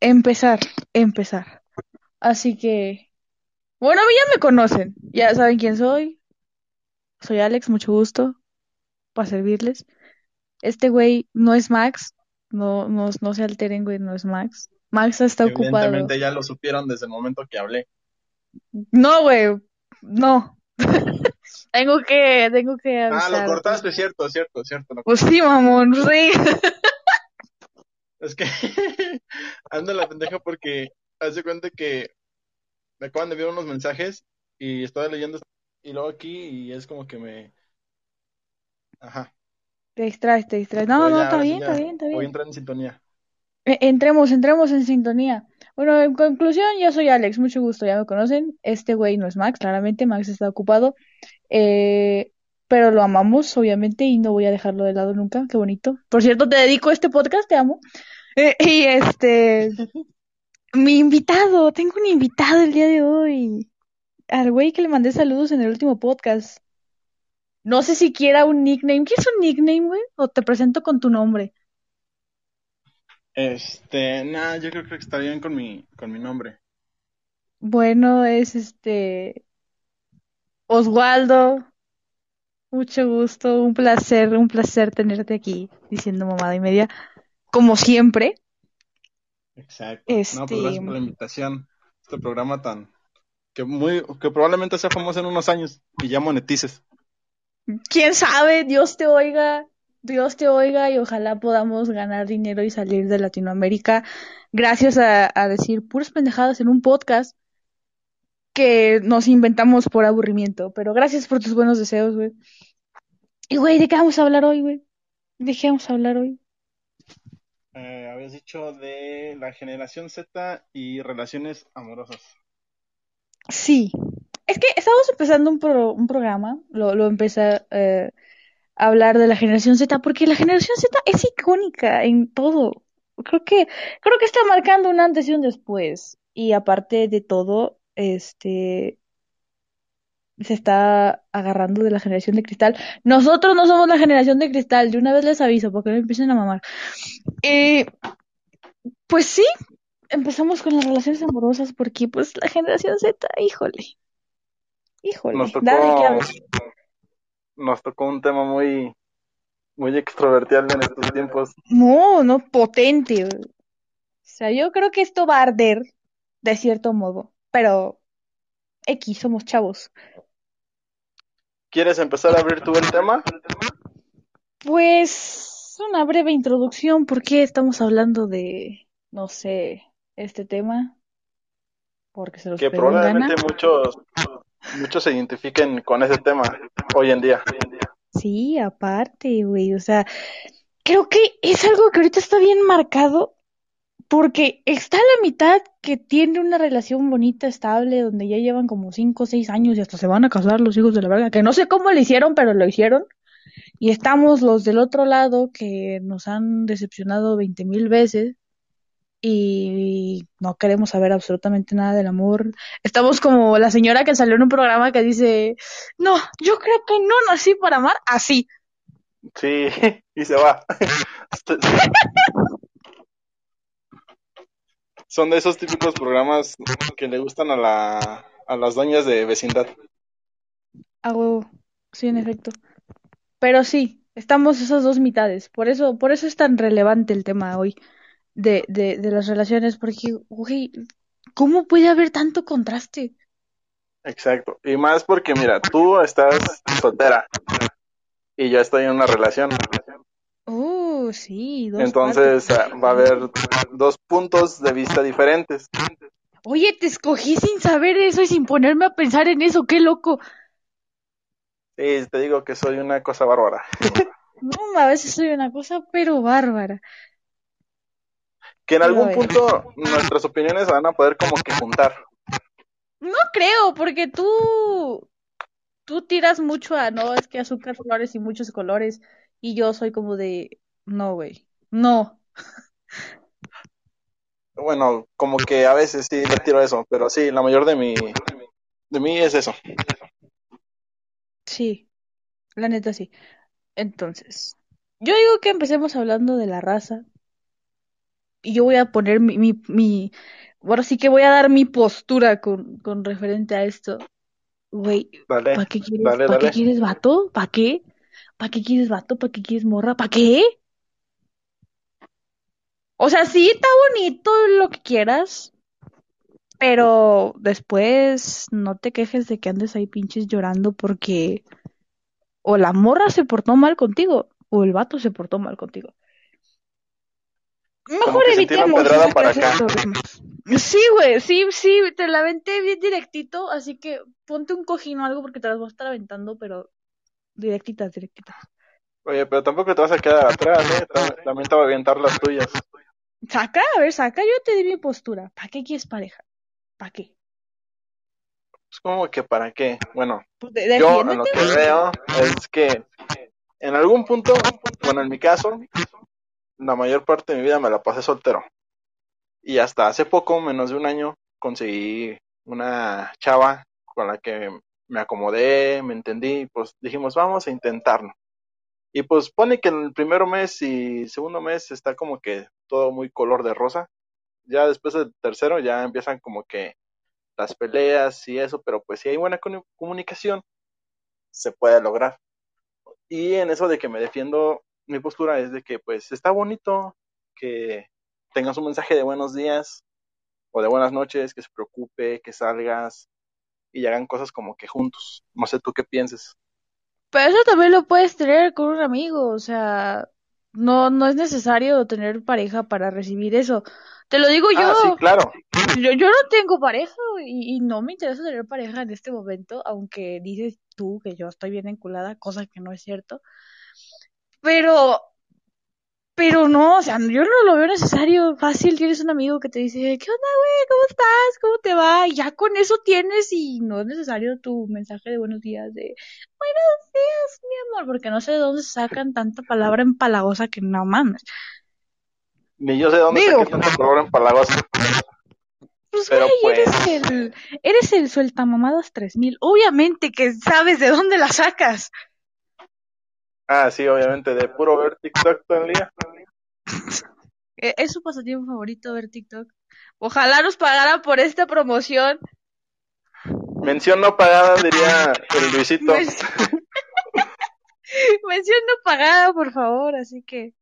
Empezar, empezar. Así que, bueno, ya me conocen, ya saben quién soy. Soy Alex, mucho gusto para servirles. Este güey no es Max, no, no, no se alteren, güey, no es Max. Max está ocupado. Evidentemente ya lo supieron desde el momento que hablé. No, güey, no. tengo que, tengo que Ah, lo cortaste, cierto, cierto, cierto. lo- Pues sí, mamón, sí. Es que ando la pendeja porque hace cuenta que me acaban de enviar unos mensajes y estaba leyendo y luego aquí y es como que me... Ajá. Te distraes, te distraes. No, Pero no, ya, está ahora sí bien, ya está bien, está Voy a bien. entrar en sintonía. E- Entremos, entremos en sintonía. Bueno, en conclusión, yo soy Alex, mucho gusto, ya me conocen. Este güey no es Max, claramente, Max está ocupado. Eh, pero lo amamos, obviamente, y no voy a dejarlo de lado nunca. Qué bonito. Por cierto, te dedico este podcast, te amo. Eh, y este, mi invitado, tengo un invitado el día de hoy. Al güey que le mandé saludos en el último podcast. No sé si quiera un nickname. ¿Qué es un nickname, güey? O te presento con tu nombre. Este, nada, yo creo que está bien con mi, con mi nombre. Bueno, es este Oswaldo. Mucho gusto, un placer, un placer tenerte aquí diciendo mamada y media, como siempre. Exacto. No, pues Este, gracias por la invitación. Este programa tan... Que, muy, que probablemente sea famoso en unos años y ya monetices. quién sabe, Dios te oiga, Dios te oiga y ojalá podamos ganar dinero y salir de Latinoamérica gracias a, a decir puras pendejadas en un podcast que nos inventamos por aburrimiento. Pero gracias por tus buenos deseos, güey. Y güey, ¿de qué vamos a hablar hoy, güey? ¿De qué vamos a hablar hoy? Eh, habías dicho de la generación Z y relaciones amorosas. Sí, es que estamos empezando un, pro- un programa, lo, lo empecé eh, hablar de la generación Z, porque la generación Z es icónica en todo. Creo que, creo que está marcando un antes y un después. Y aparte de todo, este se está agarrando de la generación de cristal. Nosotros no somos la generación de cristal, de una vez les aviso, porque no empiecen a mamar. Eh, pues sí, empezamos con las relaciones amorosas, porque pues la generación Z, híjole. Híjole, Nos tocó, da de qué hablar. Nos tocó un tema muy, muy extrovertial en estos tiempos. No, no, potente. O sea, yo creo que esto va a arder de cierto modo, pero X, somos chavos. ¿Quieres empezar a abrir tú el tema? Pues una breve introducción, ¿por qué estamos hablando de, no sé, este tema? Porque se los Que gana. probablemente muchos, muchos se identifiquen con ese tema hoy en día. Sí, aparte, güey, o sea, creo que es algo que ahorita está bien marcado porque está la mitad que tiene una relación bonita, estable, donde ya llevan como cinco o seis años y hasta se van a casar los hijos de la verga, que no sé cómo lo hicieron, pero lo hicieron. Y estamos los del otro lado que nos han decepcionado veinte mil veces y no queremos saber absolutamente nada del amor. Estamos como la señora que salió en un programa que dice, no, yo creo que no nací para amar así. Sí, y se va. Son de esos típicos programas que le gustan a la, a las doñas de vecindad. A huevo, sí, en efecto. Pero sí, estamos esas dos mitades. Por eso, por eso es tan relevante el tema hoy de, de, de las relaciones, porque, güey, ¿cómo puede haber tanto contraste? Exacto. Y más porque, mira, tú estás soltera y yo estoy en una relación. Oh, sí, dos Entonces partes. ah, va a haber dos puntos de vista diferentes. Oye, te escogí sin saber eso y sin ponerme a pensar en eso, qué loco. Sí, te digo que soy una cosa bárbara. No, a veces soy una cosa, pero bárbara. Que en algún punto nuestras opiniones van a poder como que juntar. No creo, porque tú, tú tiras mucho a, no, es que azúcar, flores y muchos colores, y yo soy como de, no, güey, no. Bueno, como que a veces sí le tiro eso, pero sí, la mayor de mi, de mí es eso. Sí, la neta sí. Entonces, Yo digo que empecemos hablando de la raza. Y yo voy a poner mi, mi, mi ahora sí que voy a dar mi postura con, con referente a esto. Güey, ¿para qué quieres, dale, ¿para qué quieres vato? ¿Para qué? ¿Para qué quieres vato? ¿Para qué quieres morra? ¿Para qué? O sea, sí, está bonito lo que quieras, pero después no te quejes de que andes ahí pinches llorando porque o la morra se portó mal contigo o el vato se portó mal contigo. Mejor evitemos para acá. Sí, güey, sí, sí, te la aventé bien directito, así que ponte un cojín o algo porque te las voy a estar aventando, pero directitas, directitas. Oye, pero tampoco te vas a quedar atrás, ¿eh? Tam- También te voy a aventar las tuyas. Saca, a ver, saca, yo te di mi postura. ¿Para qué quieres pareja? ¿Para qué? Pues como que para qué. Bueno, Pues yo en lo que veo es que en algún punto, bueno, en mi caso, la mayor parte de mi vida me la pasé soltero. Y hasta hace poco, menos de un año, conseguí una chava con la que me acomodé, me entendí, pues dijimos, vamos a intentarlo. Y pues pone que el primer mes y segundo mes está como que todo muy color de rosa. Ya después del tercero ya empiezan como que las peleas y eso, pero pues si hay buena comu- comunicación, se puede lograr. Y en eso de que me defiendo, mi postura es de que pues está bonito que tengas un mensaje de buenos días o de buenas noches, que se preocupe, que salgas y hagan cosas como que juntos. No sé tú qué pienses. Pero eso también lo puedes tener con un amigo, o sea, no, no es necesario tener pareja para recibir eso. Te lo digo yo, Ah, sí, claro. yo, yo no tengo pareja y, y no me interesa tener pareja en este momento, aunque dices tú que yo estoy bien enculada, cosa que no es cierto. Pero, pero no, o sea, yo no lo veo necesario. Fácil, tienes un amigo que te dice, ¿qué onda, güey? ¿Cómo estás? ¿Cómo te va? Y ya con eso tienes y no es necesario tu mensaje de buenos días, de buenos días, mi amor, porque no sé de dónde sacan tanta palabra empalagosa que no mames. Ni yo sé de dónde saqué tanta palabra empalagosa. Pues, Pero güey, eres pues- el, eres el sueltamamadas 3000. Obviamente que sabes de dónde la sacas. Ah, sí, obviamente, de puro ver TikTok todo el día. E- Es su pasatiempo favorito ver TikTok. Ojalá nos pagara por esta promoción. Mención no pagada, diría el Luisito. Men- Mención no pagada, por favor, así que,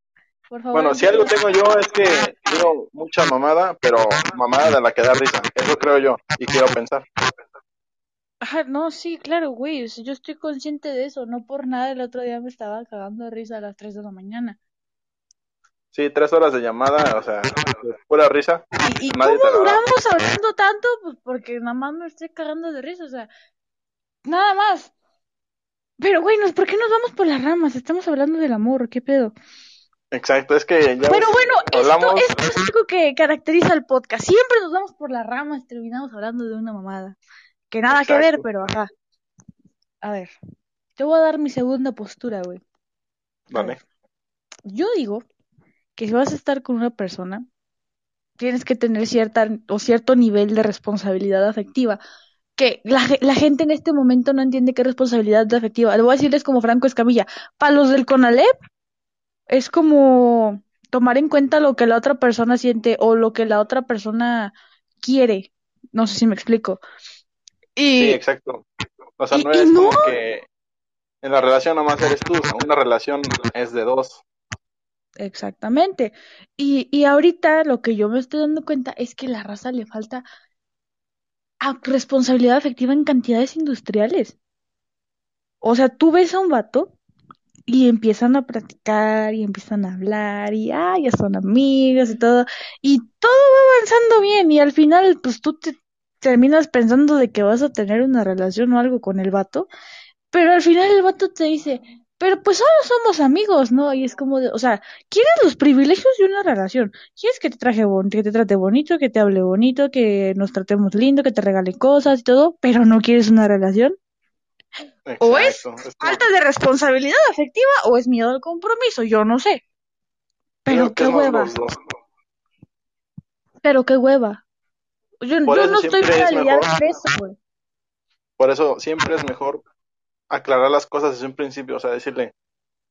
por favor. Bueno, si algo tengo yo es que digo mucha mamada, pero mamada de la que da risa. Eso creo yo y quiero pensar. Ajá, no, sí, claro, güey, o sea, yo estoy consciente de eso, no por nada el otro día me estaba cagando de risa a las 3 de la mañana. Sí, tres horas de llamada, o sea, pura risa. ¿Y, y cómo duramos hablando tanto? Pues porque nada más me estoy cagando de risa, o sea, nada más. Pero, güey, ¿por qué nos vamos por las ramas? Estamos hablando del amor, ¿qué pedo? Exacto, es que ya Pero bueno, esto, esto es algo que caracteriza al podcast. Siempre nos vamos por las ramas y terminamos hablando de una mamada. Que nada que ver, pero ajá. A ver, te voy a dar mi segunda postura, güey. Vale, yo digo que si vas a estar con una persona, tienes que tener cierta o cierto nivel de responsabilidad afectiva. Que la, ge- la gente en este momento no entiende qué responsabilidad afectiva. Le voy a decirles como Franco Escamilla. Para los del CONALEP, es como tomar en cuenta lo que la otra persona siente o lo que la otra persona quiere. No sé si me explico. Sí, Y exacto. O sea, y- no es no. como que en la relación nomás eres tú, una relación es de dos. exactamente. Y, y ahorita lo que yo me estoy dando cuenta es que la raza le falta a responsabilidad afectiva en cantidades industriales. O sea, tú ves a un vato y empiezan a platicar y empiezan a hablar y ah, ya son amigas y todo. Y todo va avanzando bien y al final pues tú te terminas pensando de que vas a tener una relación o algo con el vato, pero al final el vato te dice, pero pues solo somos amigos, ¿no? Y es como de, o sea, ¿quieres los privilegios de una relación? ¿Quieres que te traje bon- que te trate bonito, que te hable bonito, que nos tratemos lindo, que te regale cosas y todo, pero no quieres una relación? O es falta de responsabilidad afectiva o es miedo al compromiso, yo no sé. Pero qué hueva, pero qué hueva. Yo, Por yo eso no estoy siempre para es lidiar con eso, güey. Por eso siempre es mejor aclarar las cosas desde un principio, o sea, decirle,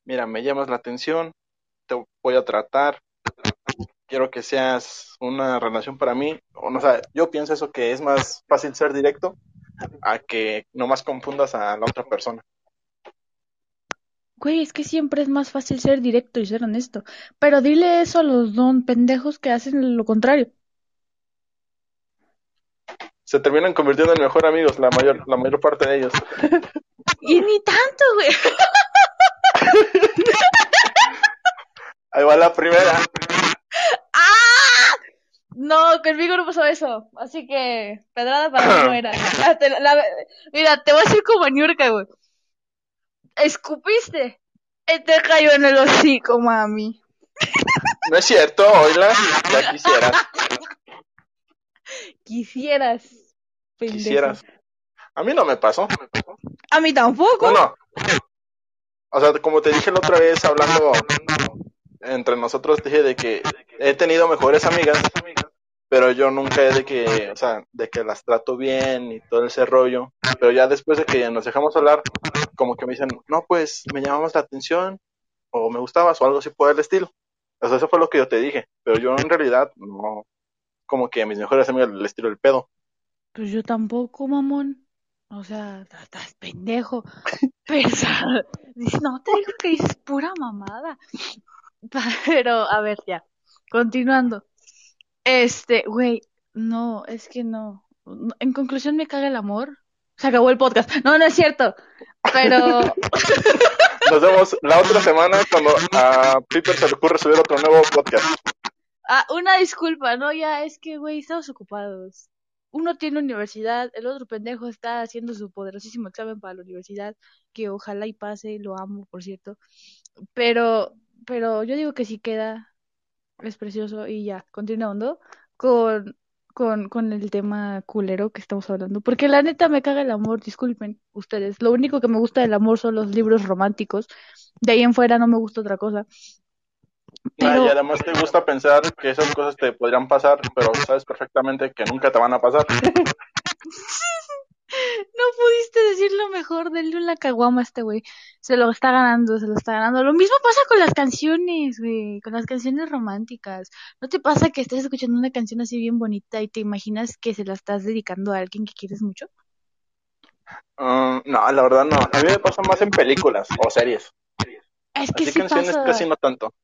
mira, me llamas la atención, te voy a tratar, quiero que seas una relación para mí. O, no, o sea, yo pienso eso que es más fácil ser directo a que nomás confundas a la otra persona. Güey, es que siempre es más fácil ser directo y ser honesto. Pero dile eso a los don pendejos que hacen lo contrario. Se terminan convirtiendo en mejor amigos, la mayor, la mayor parte de ellos. Y ni tanto, güey. Ahí va la primera. ¡Ah! No, conmigo no pasó eso. Así que, pedrada para mí no era. Ah, la- mira, te voy a decir como Niurka, güey. Escupiste. Y te cayó en el hocico, mami. No es cierto, oíla, ya quisieras, Quisieras. Pendejo. quisieras. A mí no me pasó. A mí tampoco. Bueno, o sea, como te dije la otra vez hablando entre nosotros, dije de que he tenido mejores amigas, pero yo nunca he de que, o sea, de que las trato bien y todo ese rollo. Pero ya después de que nos dejamos hablar, como que me dicen, no, pues me llamabas la atención, o me gustabas, o algo así por el estilo. O sea, eso fue lo que yo te dije, pero yo en realidad no, como que a mis mejores amigos les estilo el pedo. Pues yo tampoco, mamón. O sea, estás pendejo. Pesado. Dice, no, te digo que dices pura mamada. Pero, a ver, ya. Continuando. Este, güey, no, es que no. No, En conclusión, me caga el amor. Se acabó el podcast. No, no es cierto. Pero, Nos vemos la otra semana cuando a Piper se le ocurre subir otro nuevo podcast. ah, una disculpa, ¿no? Ya, es que, güey, estamos ocupados. Uno tiene universidad, el otro pendejo está haciendo su poderosísimo examen para la universidad, que ojalá y pase, lo amo, por cierto. Pero, pero yo digo que sí queda, es precioso y ya, continuando con, con, con el tema culero que estamos hablando. Porque la neta me caga el amor, disculpen ustedes. Lo único que me gusta del amor son los libros románticos. De ahí en fuera no me gusta otra cosa. Ah, Pero- y además te gusta pensar que esas cosas te podrían pasar, pero sabes perfectamente que nunca te van a pasar. No pudiste decirlo mejor, denle una caguama a este güey. Se lo está ganando, se lo está ganando. Lo mismo pasa con las canciones, güey, con las canciones románticas. ¿No te pasa que estés escuchando una canción así bien bonita y te imaginas que se la estás dedicando a alguien que quieres mucho? Mm, no, la verdad no. A mí me pasa más en películas o series. Es que Así sí canciones pasa. casi no tanto.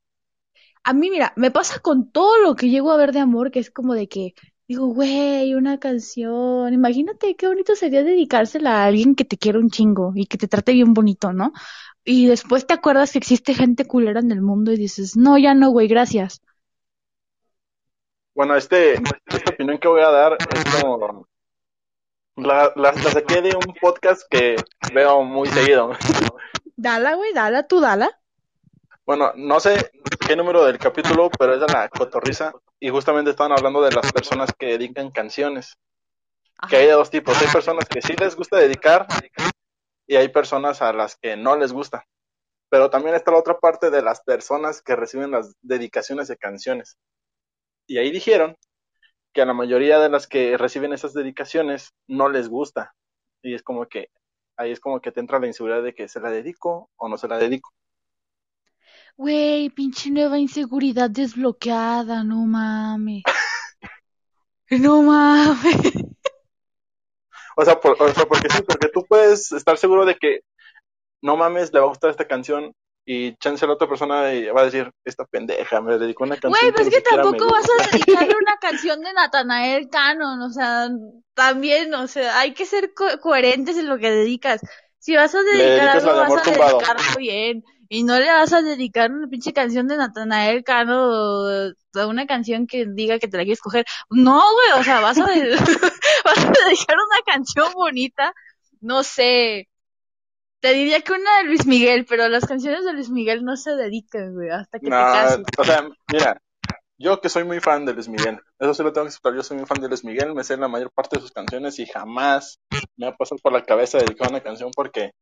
A mí, mira, me pasa con todo lo que llego a ver de amor, que es como de que digo, güey, una canción. Imagínate qué bonito sería dedicársela a alguien que te quiere un chingo y que te trate bien bonito, ¿no? Y después te acuerdas que existe gente culera en el mundo y dices, no, ya no, güey, gracias. Bueno, este, esta opinión que voy a dar es como... La, la, la saqué de un podcast que veo muy seguido. Dala, güey, dala, tú dala. Bueno, no sé qué número del capítulo, pero es de la cotorriza. Y justamente estaban hablando de las personas que dedican canciones. Que hay de dos tipos. Hay personas que sí les gusta dedicar y hay personas a las que no les gusta. Pero también está la otra parte de las personas que reciben las dedicaciones de canciones. Y ahí dijeron que a la mayoría de las que reciben esas dedicaciones no les gusta. Y es como que ahí es como que te entra la inseguridad de que se la dedico o no se la dedico. Güey, pinche nueva inseguridad desbloqueada, no mames. No mames. O sea, por- o sea, porque sí, porque tú puedes estar seguro de que no mames, le va a gustar esta canción y chance la otra persona y va a decir, esta pendeja me dedicó una canción. Güey, pero es que me tampoco vas gusta". a dedicarle una canción de Natanael Cannon, o sea, también, o sea, hay que ser co- coherentes en lo que dedicas. Si vas a dedicar algo, vas a Tumbado. dedicarlo bien. Y no le vas a dedicar una pinche canción de Natanael Cano o o una canción que diga que te la quieres coger. No, güey, o sea, vas a, vas a dedicar una canción bonita, no sé. Te diría que una de Luis Miguel, pero las canciones de Luis Miguel no se dedican, güey, hasta que te No, cases. o sea, mira, yo que soy muy fan de Luis Miguel, eso sí lo tengo que aceptar, yo soy muy fan de Luis Miguel, me sé la mayor parte de sus canciones y jamás me ha pasado por la cabeza dedicar una canción porque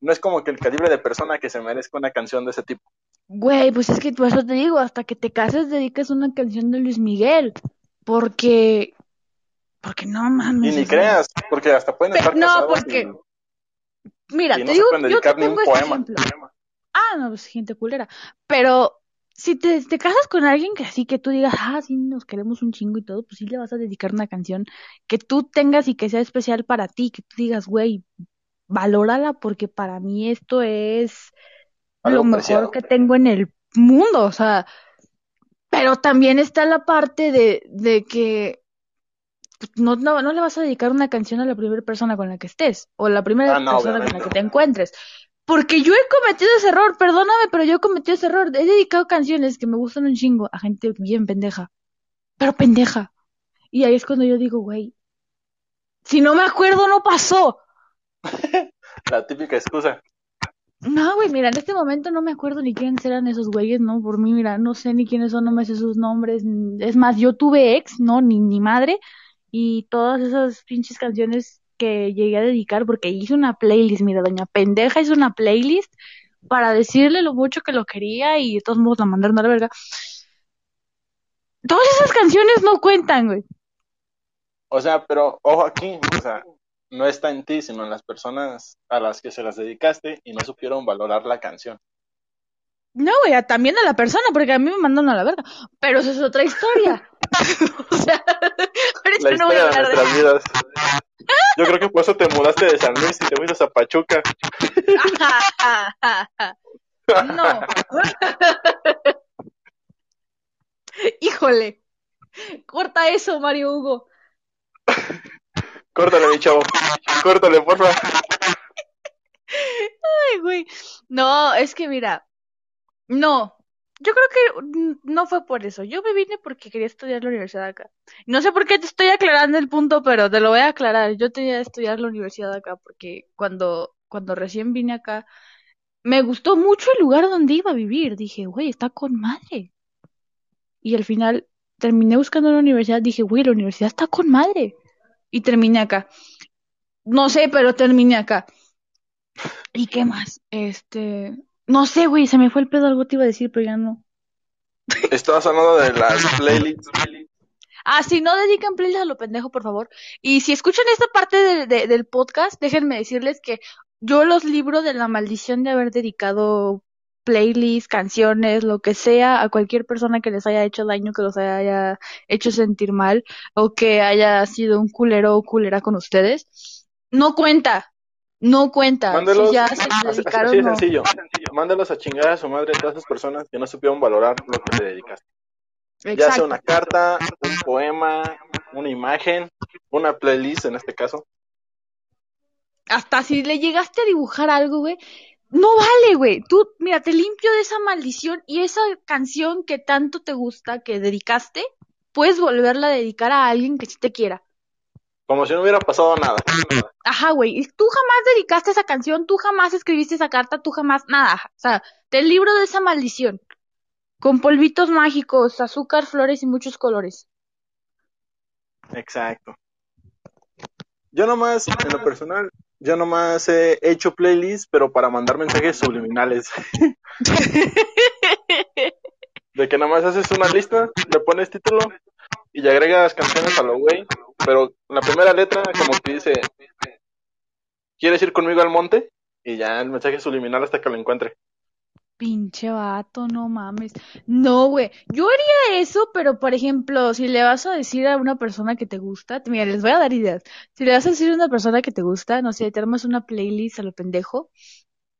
no es como que el calibre de persona que se merezca una canción de ese tipo. Güey, pues es que por eso te digo, hasta que te cases dedicas una canción de Luis Miguel. Porque, porque no Y mames. ni o sea, creas, porque hasta pueden Pe- estar no, porque- y- Mira, y, te no digo, se pueden yo te ni pongo este poema. ejemplo. ah, no, pues gente culera. Pero si te, te casas con alguien que así que tú digas, ah, sí, nos queremos un chingo y todo, pues sí le vas a dedicar una canción que tú tengas y que sea especial para ti, que tú digas, güey, valórala porque para mí esto es Algo lo mejor preciado. que tengo en el mundo, o sea, pero también está la parte de, de que no, no, no le vas a dedicar una canción a la primera persona con la que estés o la primera Ah, no, persona con la que te encuentres. Porque yo he cometido ese error, perdóname, pero yo he cometido ese error. He dedicado canciones que me gustan un chingo a gente bien pendeja. Pero pendeja. Y ahí es cuando yo digo, güey, si no me acuerdo, no pasó. La típica excusa. No, güey, mira, en este momento no me acuerdo ni quiénes eran esos güeyes, ¿no? Por mí, mira, no sé ni quiénes son, no me sé sus nombres. Es más, yo tuve ex, ¿no? Ni, ni madre. Y todas esas pinches canciones que llegué a dedicar, porque hice una playlist, mira, doña pendeja hizo una playlist para decirle lo mucho que lo quería y de todos modos la mandaron a la verga. Todas esas canciones no cuentan, güey. O sea, pero ojo aquí, o sea, no está en ti, sino en las personas a las que se las dedicaste y no supieron valorar la canción. No, güey, también a la persona, porque a mí me mandaron a la verga. Pero eso es otra historia. o sea, ahorita no voy a de hablar de nuestras vidas. Yo creo que por eso te mudaste de San Luis y te fuiste a Pachuca. No. Híjole. Corta eso, Mario Hugo. Córtale, mi chavo. Córtale, porfa. Ay, güey. No, es que mira. No. Yo creo que mm, no fue por eso. Yo me vine porque quería estudiar la universidad acá. No sé por qué te estoy aclarando el punto, pero te lo voy a aclarar. Yo tenía que estudiar la universidad acá porque cuando, cuando recién vine acá, me gustó mucho el lugar donde iba a vivir. Dije, güey, está con madre. Y al final terminé buscando la universidad. Dije, güey, la universidad está con madre. Y terminé acá. No sé, pero terminé acá. ¿Y qué más? Este. No sé, güey, se me fue el pedo. Algo te iba a decir, pero ya no. Estabas hablando de las playlists. Ah, sí, no dediquen playlists a lo pendejo, por favor. Y si escuchan esta parte de- de- del podcast, déjenme decirles que yo los libro de la maldición de haber dedicado playlists, canciones, lo que sea, a cualquier persona que les haya hecho daño, que los haya hecho sentir mal, o que haya sido un culero o culera con ustedes. No cuenta. No cuenta. Mándelos. Si ya se Así, así dedicaron, de no. sencillo. Mándalos a chingar a su madre a todas esas personas que no supieron valorar lo que te dedicaste. Ya sea una carta, un poema, una imagen, una playlist en este caso. hasta si le llegaste a dibujar algo, güey, no vale, güey. Tú, mira, te limpio de esa maldición y esa canción que tanto te gusta, que dedicaste, puedes volverla a dedicar a alguien que sí te quiera. Como si no hubiera pasado nada. Ajá, güey. Tú jamás dedicaste esa canción, tú jamás escribiste esa carta, tú jamás, nada. O sea, te libro de esa maldición. Con polvitos mágicos, azúcar, flores y muchos colores. Exacto. Yo nomás, en lo personal, yo nomás he hecho playlists, pero para mandar mensajes subliminales. De que nomás haces una lista, le pones título y le agregas canciones a lo güey, pero la primera letra como que dice, ¿quieres ir conmigo al monte? Y ya el mensaje subliminal hasta que lo encuentre. Pinche vato, no mames. No, güey. Yo haría eso, pero por ejemplo, si le vas a decir a una persona que te gusta, mira, les voy a dar ideas. Si le vas a decir a una persona que te gusta, no sé, te armas una playlist a lo pendejo.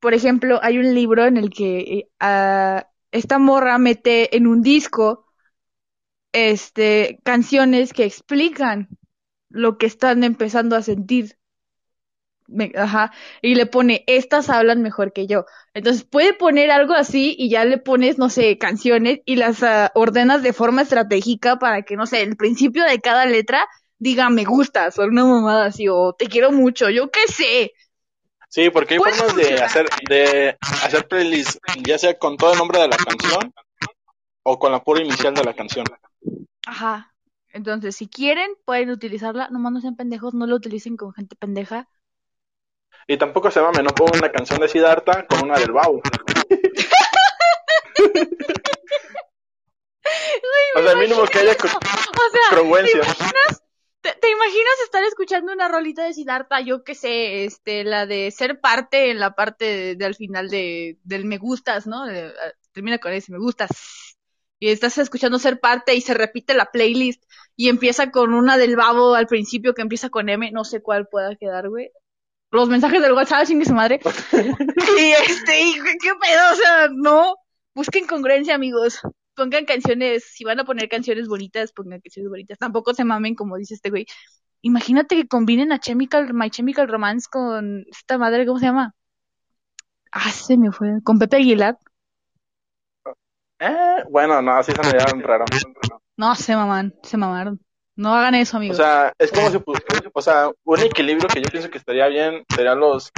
Por ejemplo, hay un libro en el que eh, esta morra mete en un disco este canciones que explican lo que están empezando a sentir. Me- ajá, y le pone, estas hablan mejor que yo. Entonces puede poner algo así y ya le pones, no sé, canciones y las ah, ordenas de forma estratégica para que, no sé, el principio de cada letra diga me gustas o una mamada así o te quiero mucho, yo qué sé. Sí, porque hay formas de hacer, de hacer playlists, ya sea con todo el nombre de la canción o con la pura inicial de la canción. Ajá. Entonces, si quieren, pueden utilizarla, nomás no sean pendejos, no lo utilicen con gente pendeja. Y tampoco se mame, no pongo una canción de Siddhartha con una del Bau. O sea, mínimo que haya co- O sea, ¿te imaginas? ¿Te, te imaginas estar escuchando una rolita de Siddhartha, yo qué sé, este, la de ser parte en la parte de, de al final de, del me gustas, ¿no? De- ah, termina con ese, me gustas. Y estás escuchando ser parte y se repite la playlist y empieza con una del babo al principio que empieza con M, no sé cuál pueda quedar, güey. Los mensajes del WhatsApp, chingue su madre. y este, y, ¿qué pedo? O sea, no. Busquen congruencia, amigos pongan canciones, si van a poner canciones bonitas, pongan canciones bonitas. Tampoco se mamen, como dice este güey. Imagínate que combinen a Chemical, My Chemical Romance con esta madre, ¿cómo se llama? Ah, se me fue. Con Pepe Aguilar. Eh, bueno, no, así se me veía raro. No, se maman, se mamaron. No hagan eso, O amigos. sea, es como si, o sea, un equilibrio que yo pienso que estaría bien serían los,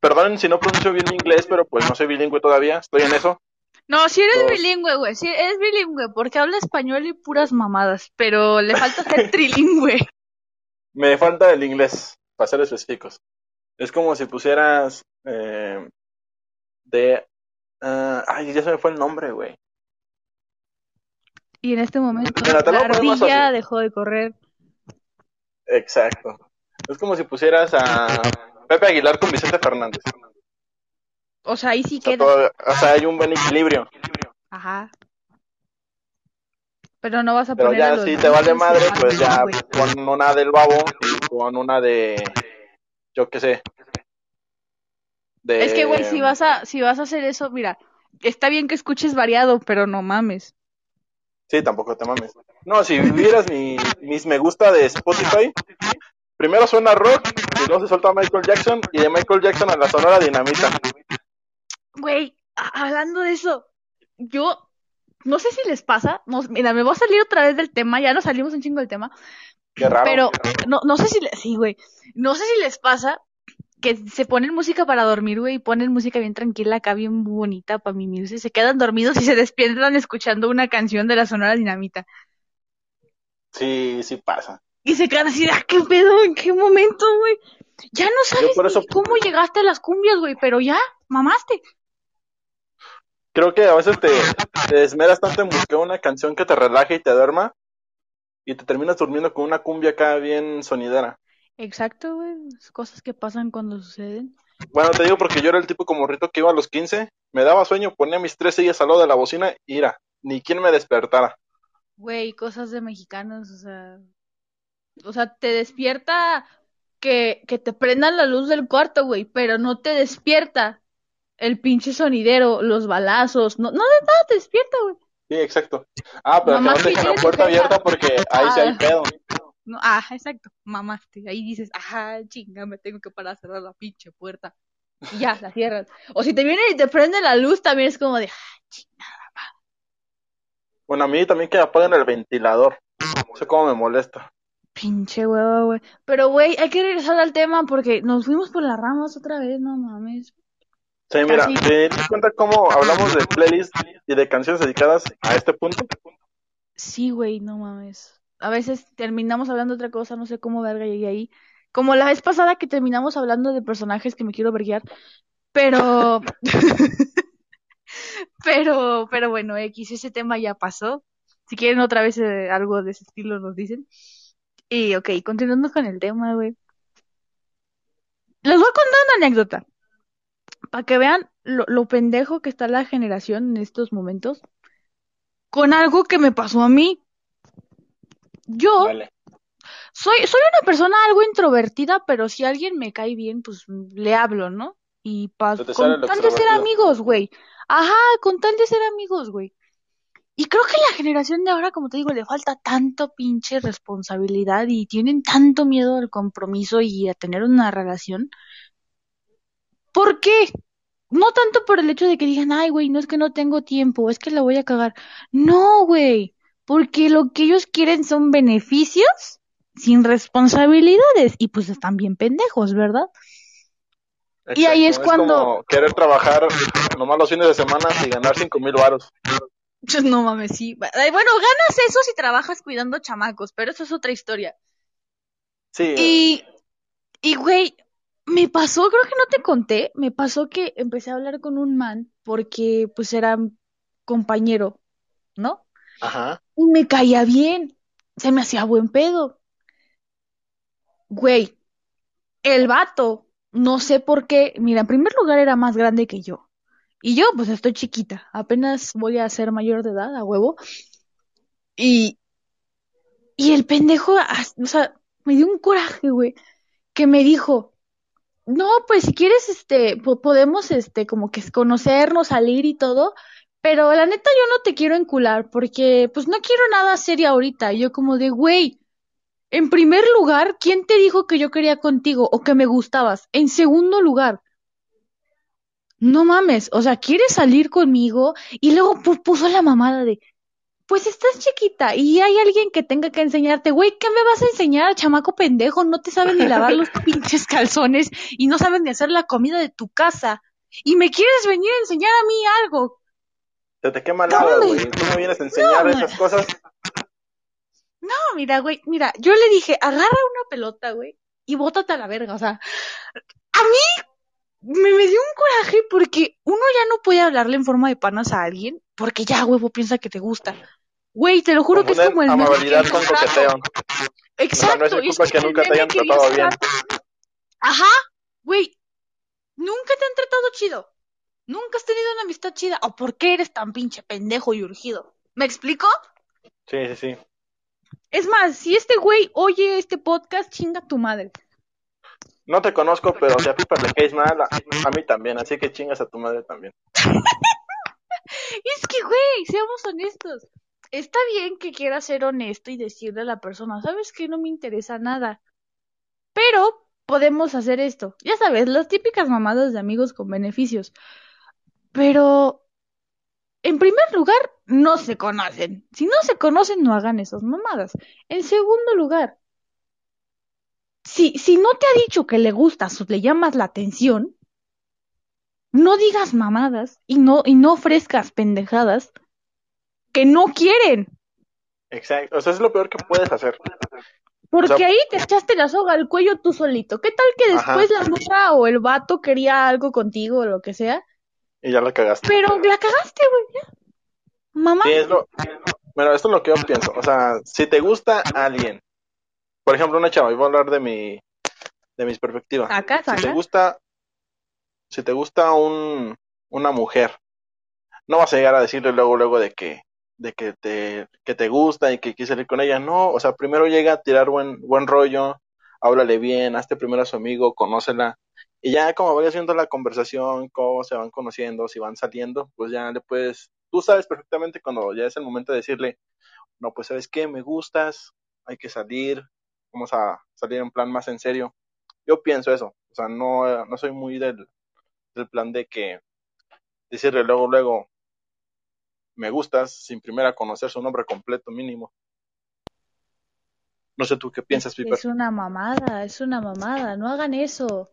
perdonen si no pronuncio bien mi inglés, pero pues no soy bilingüe todavía, estoy en eso. no, si eres los- bilingüe, güey. Si eres bilingüe, porque habla español y puras mamadas. Pero le falta ser trilingüe. Me falta el inglés, para ser específicos. Es como si pusieras eh, de, ah, ay, ya se me fue el nombre, güey. Y en este momento, la ardilla dejó de correr. Exacto. Es como si pusieras a Pepe Aguilar con Vicente Fernández. O sea, ahí sí O sea, queda. todo- o sea, hay un buen equilibrio. Ajá. Pero no vas a Pero poner a ya los si te vale madre, pues ya güey. con una del babo y con una de, yo qué sé. De... Es que, güey, si vas a, si vas a hacer eso, mira, está bien que escuches variado, pero no mames. Sí, tampoco te mames. No, si vieras mi, mis me gusta de Spotify, primero suena rock y luego se suelta Michael Jackson y de Michael Jackson a la Sonora Dinamita. Güey, hablando de eso, yo no sé si les pasa, no, mira, me voy a salir otra vez del tema, ya nos salimos un chingo del tema, Qué raro. pero no, no sé si, le- sí, güey, no sé si les pasa que se ponen música para dormir, güey, y ponen música bien tranquila acá, bien bonita para mimirse, se quedan dormidos y se despiertan escuchando una canción de la Sonora Dinamita. Sí, sí pasa. Y se quedan así, ah, qué pedo, en qué momento, güey. Ya no sabes por eso- ni cómo llegaste a las cumbias, güey, pero ya, mamaste. Creo que a veces te, te esmeras tanto en buscar una canción que te relaje y te duerma y te terminas durmiendo con una cumbia acá bien sonidera. Exacto, güey. Cosas que pasan cuando suceden. Bueno, te digo porque yo era el tipo como rito que iba a los 15, me daba sueño, ponía mis tres sillas al lado de la bocina y era, ni quien me despertara. Güey, cosas de mexicanos, o sea. O sea, te despierta que, que te prendan la luz del cuarto, güey, pero no te despierta el pinche sonidero, los balazos. No, no de nada te despierta, güey. Sí, exacto. Ah, pero Mamá, que no dejen la puerta abierta porque ahí sí hay Ah. pedo. No, ah, exacto, mamaste. Ahí dices, ajá, chinga, me tengo que parar a cerrar la pinche puerta. Y ya, la cierras. O si te viene y te prende la luz, también es como de, ah, chinga. Bueno, a mí también que apaguen el ventilador. No sé cómo me molesta. Pinche huevo, güey. Pero, güey, hay que regresar al tema porque nos fuimos por las ramas otra vez, no mames. Sí, mira. ¿te das cuenta cómo hablamos de playlist y de canciones dedicadas a este punto? Sí, güey, no mames. A veces terminamos hablando de otra cosa, no sé cómo verga llegué ahí. Como la vez pasada que terminamos hablando de personajes que me quiero verguiar. Pero. pero, pero bueno, X, ese tema ya pasó. Si quieren otra vez eh, algo de ese estilo, nos dicen. Y ok, continuando con el tema, güey. Les voy a contar una anécdota. Para que vean lo, lo pendejo que está la generación en estos momentos. Con algo que me pasó a mí. Yo Vale. soy, soy una persona algo introvertida, pero si alguien me cae bien, pues le hablo, ¿no? Y pa- con tal de ser amigos, güey. Ajá, con tal de ser amigos, güey. Y creo que la generación de ahora, como te digo, le falta tanto pinche responsabilidad y tienen tanto miedo al compromiso y a tener una relación. ¿Por qué? No tanto por el hecho de que digan, ay, güey, no es que no tengo tiempo, es que la voy a cagar. No, güey, porque lo que ellos quieren son beneficios sin responsabilidades y pues están bien pendejos, ¿verdad? Y ahí es cuando- como querer trabajar nomás los fines de semana y ganar cinco mil varos. No mames, sí. Bueno, ganas eso si trabajas cuidando chamacos, pero eso es otra historia. Sí, Y, y güey, me pasó, creo que no te conté, me pasó que empecé a hablar con un man porque pues era compañero, ¿no? Y me caía bien. se me hacía buen pedo. Güey, el vato, no sé por qué, mira, en primer lugar era más grande que yo. Y yo, pues estoy chiquita, apenas voy a ser mayor de edad, a huevo. Y, y el pendejo, o sea, me dio un coraje, güey, que me dijo, no, pues si quieres, este, podemos, este, como que conocernos, salir y todo, pero la neta yo no te quiero encular porque, pues no quiero nada serio ahorita. Y yo como de, güey, en primer lugar, ¿quién te dijo que yo quería contigo o que me gustabas? En segundo lugar, no mames, o sea, ¿quieres salir conmigo? Y luego puso la mamada de, pues estás chiquita y hay alguien que tenga que enseñarte, güey, ¿qué me vas a enseñar, chamaco pendejo? No te sabes ni lavar los pinches calzones y no sabes ni hacer la comida de tu casa. Y me quieres venir a enseñar a mí algo. Se te quema nada, güey. Tú me vienes a enseñar esas cosas. No, mira, güey, mira, yo le dije, agarra una pelota, güey, y bótate a la verga. O sea, a mí me, me dio un coraje porque uno ya no puede hablarle en forma de panas a alguien porque ya, huevo, piensa que te gusta. Güey, te lo juro que es como el amabilidad con coqueteo. Exacto. O no es, es que, nunca te hayan tratado bien. Ajá, güey, nunca te han tratado chido. Nunca has tenido una amistad chida. ¿O por qué eres tan pinche pendejo y urgido? ¿Me explico? Sí, sí, sí. Es más, si este güey oye este podcast, chinga tu madre. No te conozco, pero si a Piper le caes mal, a, mí también, así que chingas a tu madre también. es que, güey, seamos honestos. Está bien que quieras ser honesto y decirle a la persona, sabes que no me interesa nada. Pero podemos hacer esto. Ya sabes, las típicas mamadas de amigos con beneficios. Pero, en primer lugar, no se conocen. Si no se conocen, no hagan esas mamadas. En segundo lugar, si, si no te ha dicho que le gustas o le llamas la atención, no digas mamadas y no, y no ofrezcas pendejadas que no quieren. Exacto, o sea, es lo peor que puedes hacer. Porque ahí te echaste la soga al cuello tú solito. ¿Qué tal que después la morra o el vato quería algo contigo o lo que sea? Y ya la cagaste. Pero la cagaste, güey, Mamá. Sí, es lo... Bueno, esto es lo que yo pienso. O sea, si te gusta alguien, por ejemplo, una chava, y voy a hablar de mi, de mis perspectivas. Acá, si te gusta, si te gusta un, una mujer, no vas a llegar a decirle luego, luego de que, de que te, que te gusta y que quieres salir con ella. No, o sea, primero llega a tirar buen, buen rollo, háblale bien, hazte primero a su amigo, conócela. Y ya como vaya haciendo la conversación, cómo se van conociendo, si van saliendo, pues ya le puedes, tú sabes perfectamente cuando ya es el momento de decirle, no, pues sabes qué, me gustas, hay que salir, vamos a salir en plan más en serio. Yo pienso eso, o sea, no, no soy muy del, del plan de que decirle luego, luego, me gustas, sin primero conocer su nombre completo mínimo. No sé tú qué piensas, Piper. Es una mamada, es una mamada, no hagan eso.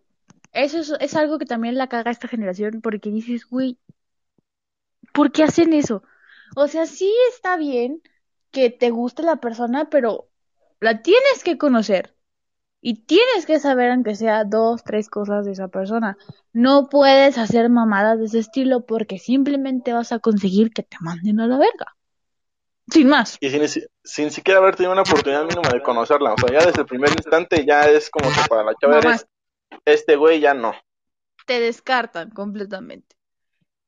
Eso es, es algo que también la caga esta generación porque dices, güey, ¿por qué hacen eso? O sea, sí está bien que te guste la persona, pero la tienes que conocer. Y tienes que saber, aunque sea dos, tres cosas de esa persona. No puedes hacer mamadas de ese estilo porque simplemente vas a conseguir que te manden a la verga. Sin más. Y sin, sin siquiera haber tenido una oportunidad mínima de conocerla. O sea, ya desde el primer instante ya es como que para la chava eres, este güey ya no. Te descartan completamente.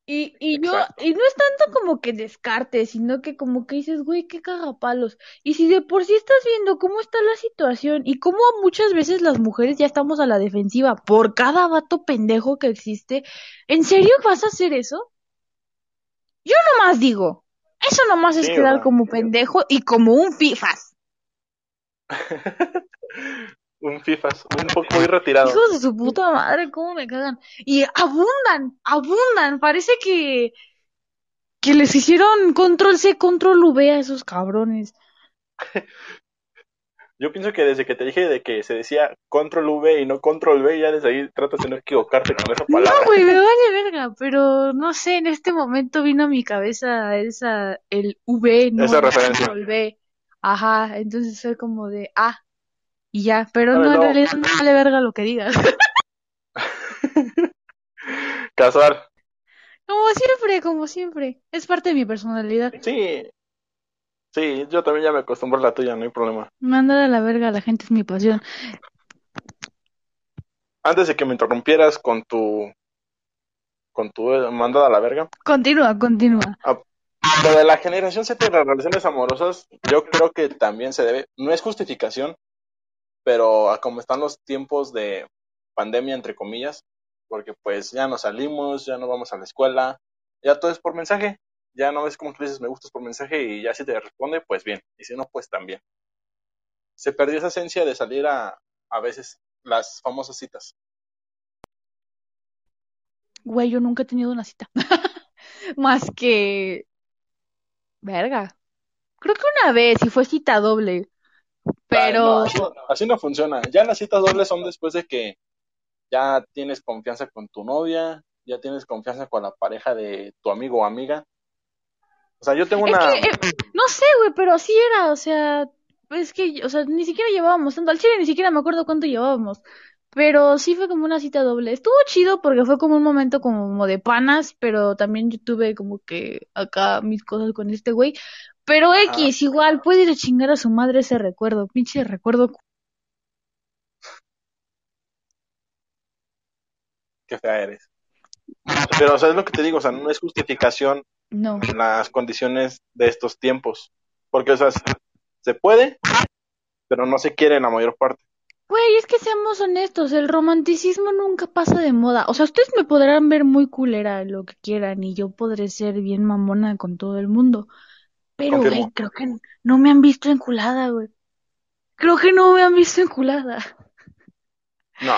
Y, y yo, y no es tanto como que descarte, sino que como que dices, güey, qué cagapalos. Y si de por sí estás viendo cómo está la situación y cómo muchas veces las mujeres ya estamos a la defensiva por cada vato pendejo que existe, ¿en serio vas a hacer eso? Yo nomás digo, eso nomás es quedar como pendejo y como un fifas. un FIFA, un poco muy retirado. Hijos de su puta madre, cómo me cagan. Y abundan, abundan. Parece que que les hicieron control C, control V a esos cabrones. Yo pienso que desde que te dije de que se decía control V y no control V, ya desde ahí tratas de no equivocarte con esa palabra. No, güey, me vale verga, pero no sé, en este momento vino a mi cabeza esa, el V, no esa referencia. control V. Ajá, entonces fue como de, ah, y ya, pero no, en realidad no vale verga lo que digas. Casual. Como siempre, como siempre. Es parte de mi personalidad. Sí. Sí, yo también ya me acostumbro a la tuya, no hay problema. Mandar a la verga a la gente es mi pasión. Antes de que me interrumpieras con tu con tu eh, mandada a la verga, Continúa, continúa. lo de la generación Z y las relaciones amorosas, yo creo que también se debe, no es justificación, pero a como están los tiempos de pandemia, entre comillas, porque pues ya no salimos, ya no vamos a la escuela, ya todo es por mensaje, ya no es como le dices me gustas por mensaje y ya si te responde, pues bien, y si no, pues también. Se perdió esa esencia de salir a, a veces, las famosas citas. Güey, yo nunca he tenido una cita. Más que... Verga. Creo que una vez y fue cita doble. Pero... No, así, así no funciona. Ya las citas dobles son después de que ya tienes confianza con tu novia, ya tienes confianza con la pareja de tu amigo o amiga. O sea, yo tengo Es una... que, eh, no sé, güey, pero así era, o sea, es que, o sea, ni siquiera llevábamos tanto al chile, ni siquiera me acuerdo cuánto llevábamos. Pero sí fue como una cita doble. Estuvo chido porque fue como un momento como de panas, pero también yo tuve como que acá mis cosas con este güey. Pero X, igual, puede ir a chingar a su madre ese recuerdo, pinche recuerdo. Qué fea eres. Pero, o sea, es lo que te digo, o sea, no es justificación No. en las condiciones de estos tiempos. Porque, o sea, se puede, pero no se quiere en la mayor parte. Güey, es que seamos honestos, el romanticismo nunca pasa de moda. O sea, ustedes me podrán ver muy culera lo que quieran y yo podré ser bien mamona con todo el mundo. Pero, Confirmo. güey, creo que no me han visto enculada, güey. Creo que no me han visto enculada. No.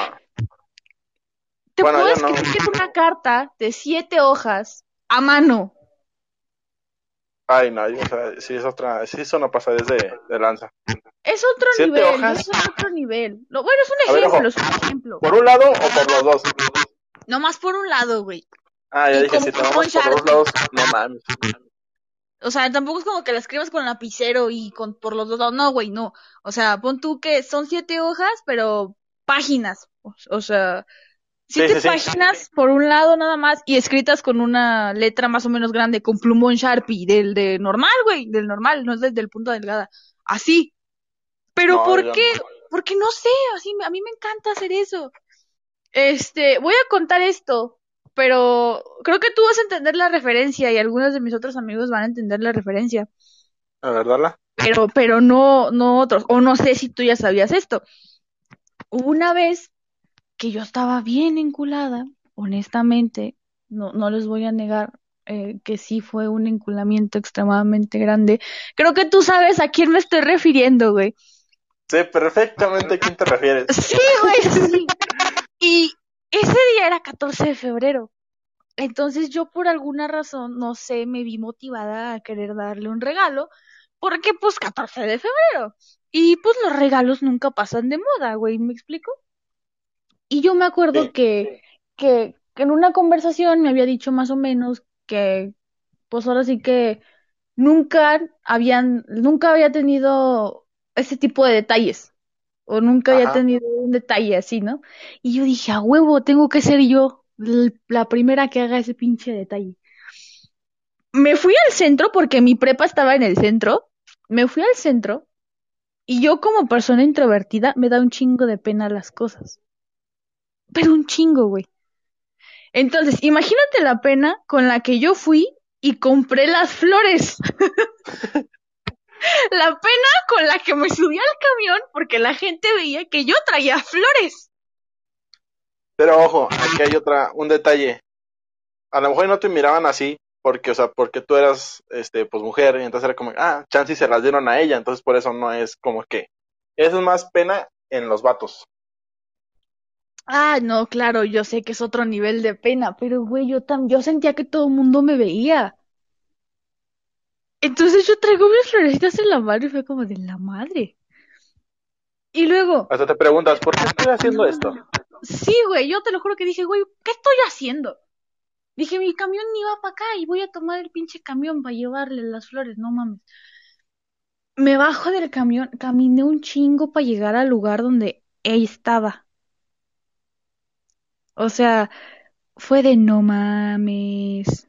Te Bueno, puedo yo no. escribir una carta de siete hojas a mano. Ay, no, o sea, sí es otra, sí eso no pasa desde de lanza. Es otro ¿Siete nivel, hojas? es otro nivel. Lo, bueno, es un A ejemplo, es un ejemplo. ¿Por un lado o por los dos? Nomás por un lado, güey. Ah, ya Y dije, si con tenemos por los lados, no mames. O sea, tampoco es como que la escribas con lapicero y con por los dos lados. No, güey, no. O sea, pon tú que son siete hojas, pero páginas. O, o sea, siete sí, sí. páginas por un lado nada más y escritas con una letra más o menos grande, con plumón Sharpie, del de normal, güey, del normal, no es del, del punta delgada. Así. Pero No, ¿por qué? no. Porque no sé, así a mí me encanta hacer eso. Este, voy a contar esto, pero creo que tú vas a entender la referencia y algunos de mis otros amigos van a entender la referencia A ver, dala. pero, pero no, no otros, o no sé si tú ya sabías esto. Hubo una vez que yo estaba bien enculada, honestamente, no, no les voy a negar eh, que sí fue un enculamiento extremadamente grande. Creo que tú sabes a quién me estoy refiriendo, güey. Sé perfectamente a quién te refieres. Sí, güey, sí. Y ese día era 14 de febrero. Entonces yo por alguna razón, no sé, me vi motivada a querer darle un regalo, porque pues 14 de febrero. Y pues los regalos nunca pasan de moda, güey, ¿me explico? Y yo me acuerdo que, que, que en una conversación me había dicho más o menos que, pues ahora sí que nunca habían, nunca había tenido ese tipo de detalles. O nunca había Ajá. tenido un detalle así, ¿no? Y yo dije, a huevo, tengo que ser yo la primera que haga ese pinche detalle. Me fui al centro porque mi prepa estaba en el centro. Me fui al centro y yo como persona introvertida me da un chingo de pena las cosas. Pero un chingo, güey. Entonces, imagínate la pena con la que yo fui y compré las flores. la pena con la que me subí al camión porque la gente veía que yo traía flores. Pero ojo, aquí hay otra, un detalle. A lo mejor no te miraban así, porque, o sea, porque tú eras, este, pues mujer, y entonces era como, ah, chance y se las dieron a ella, entonces por eso no es como que. Eso es más pena en los vatos. Ah, no, claro, yo sé que es otro nivel de pena, pero güey, yo tam yo sentía que todo el mundo me veía. Entonces yo traigo mis florecitas en la mano y fue como de la madre. Y luego, Hasta te preguntas, ¿por qué estoy haciendo No. esto? sí, güey, yo te lo juro que dije, güey, ¿qué estoy haciendo? Dije, mi camión ni va para acá y voy a tomar el pinche camión para llevarle las flores, no mames. Me bajo del camión, caminé un chingo para llegar al lugar donde ella estaba. O sea, fue de no mames.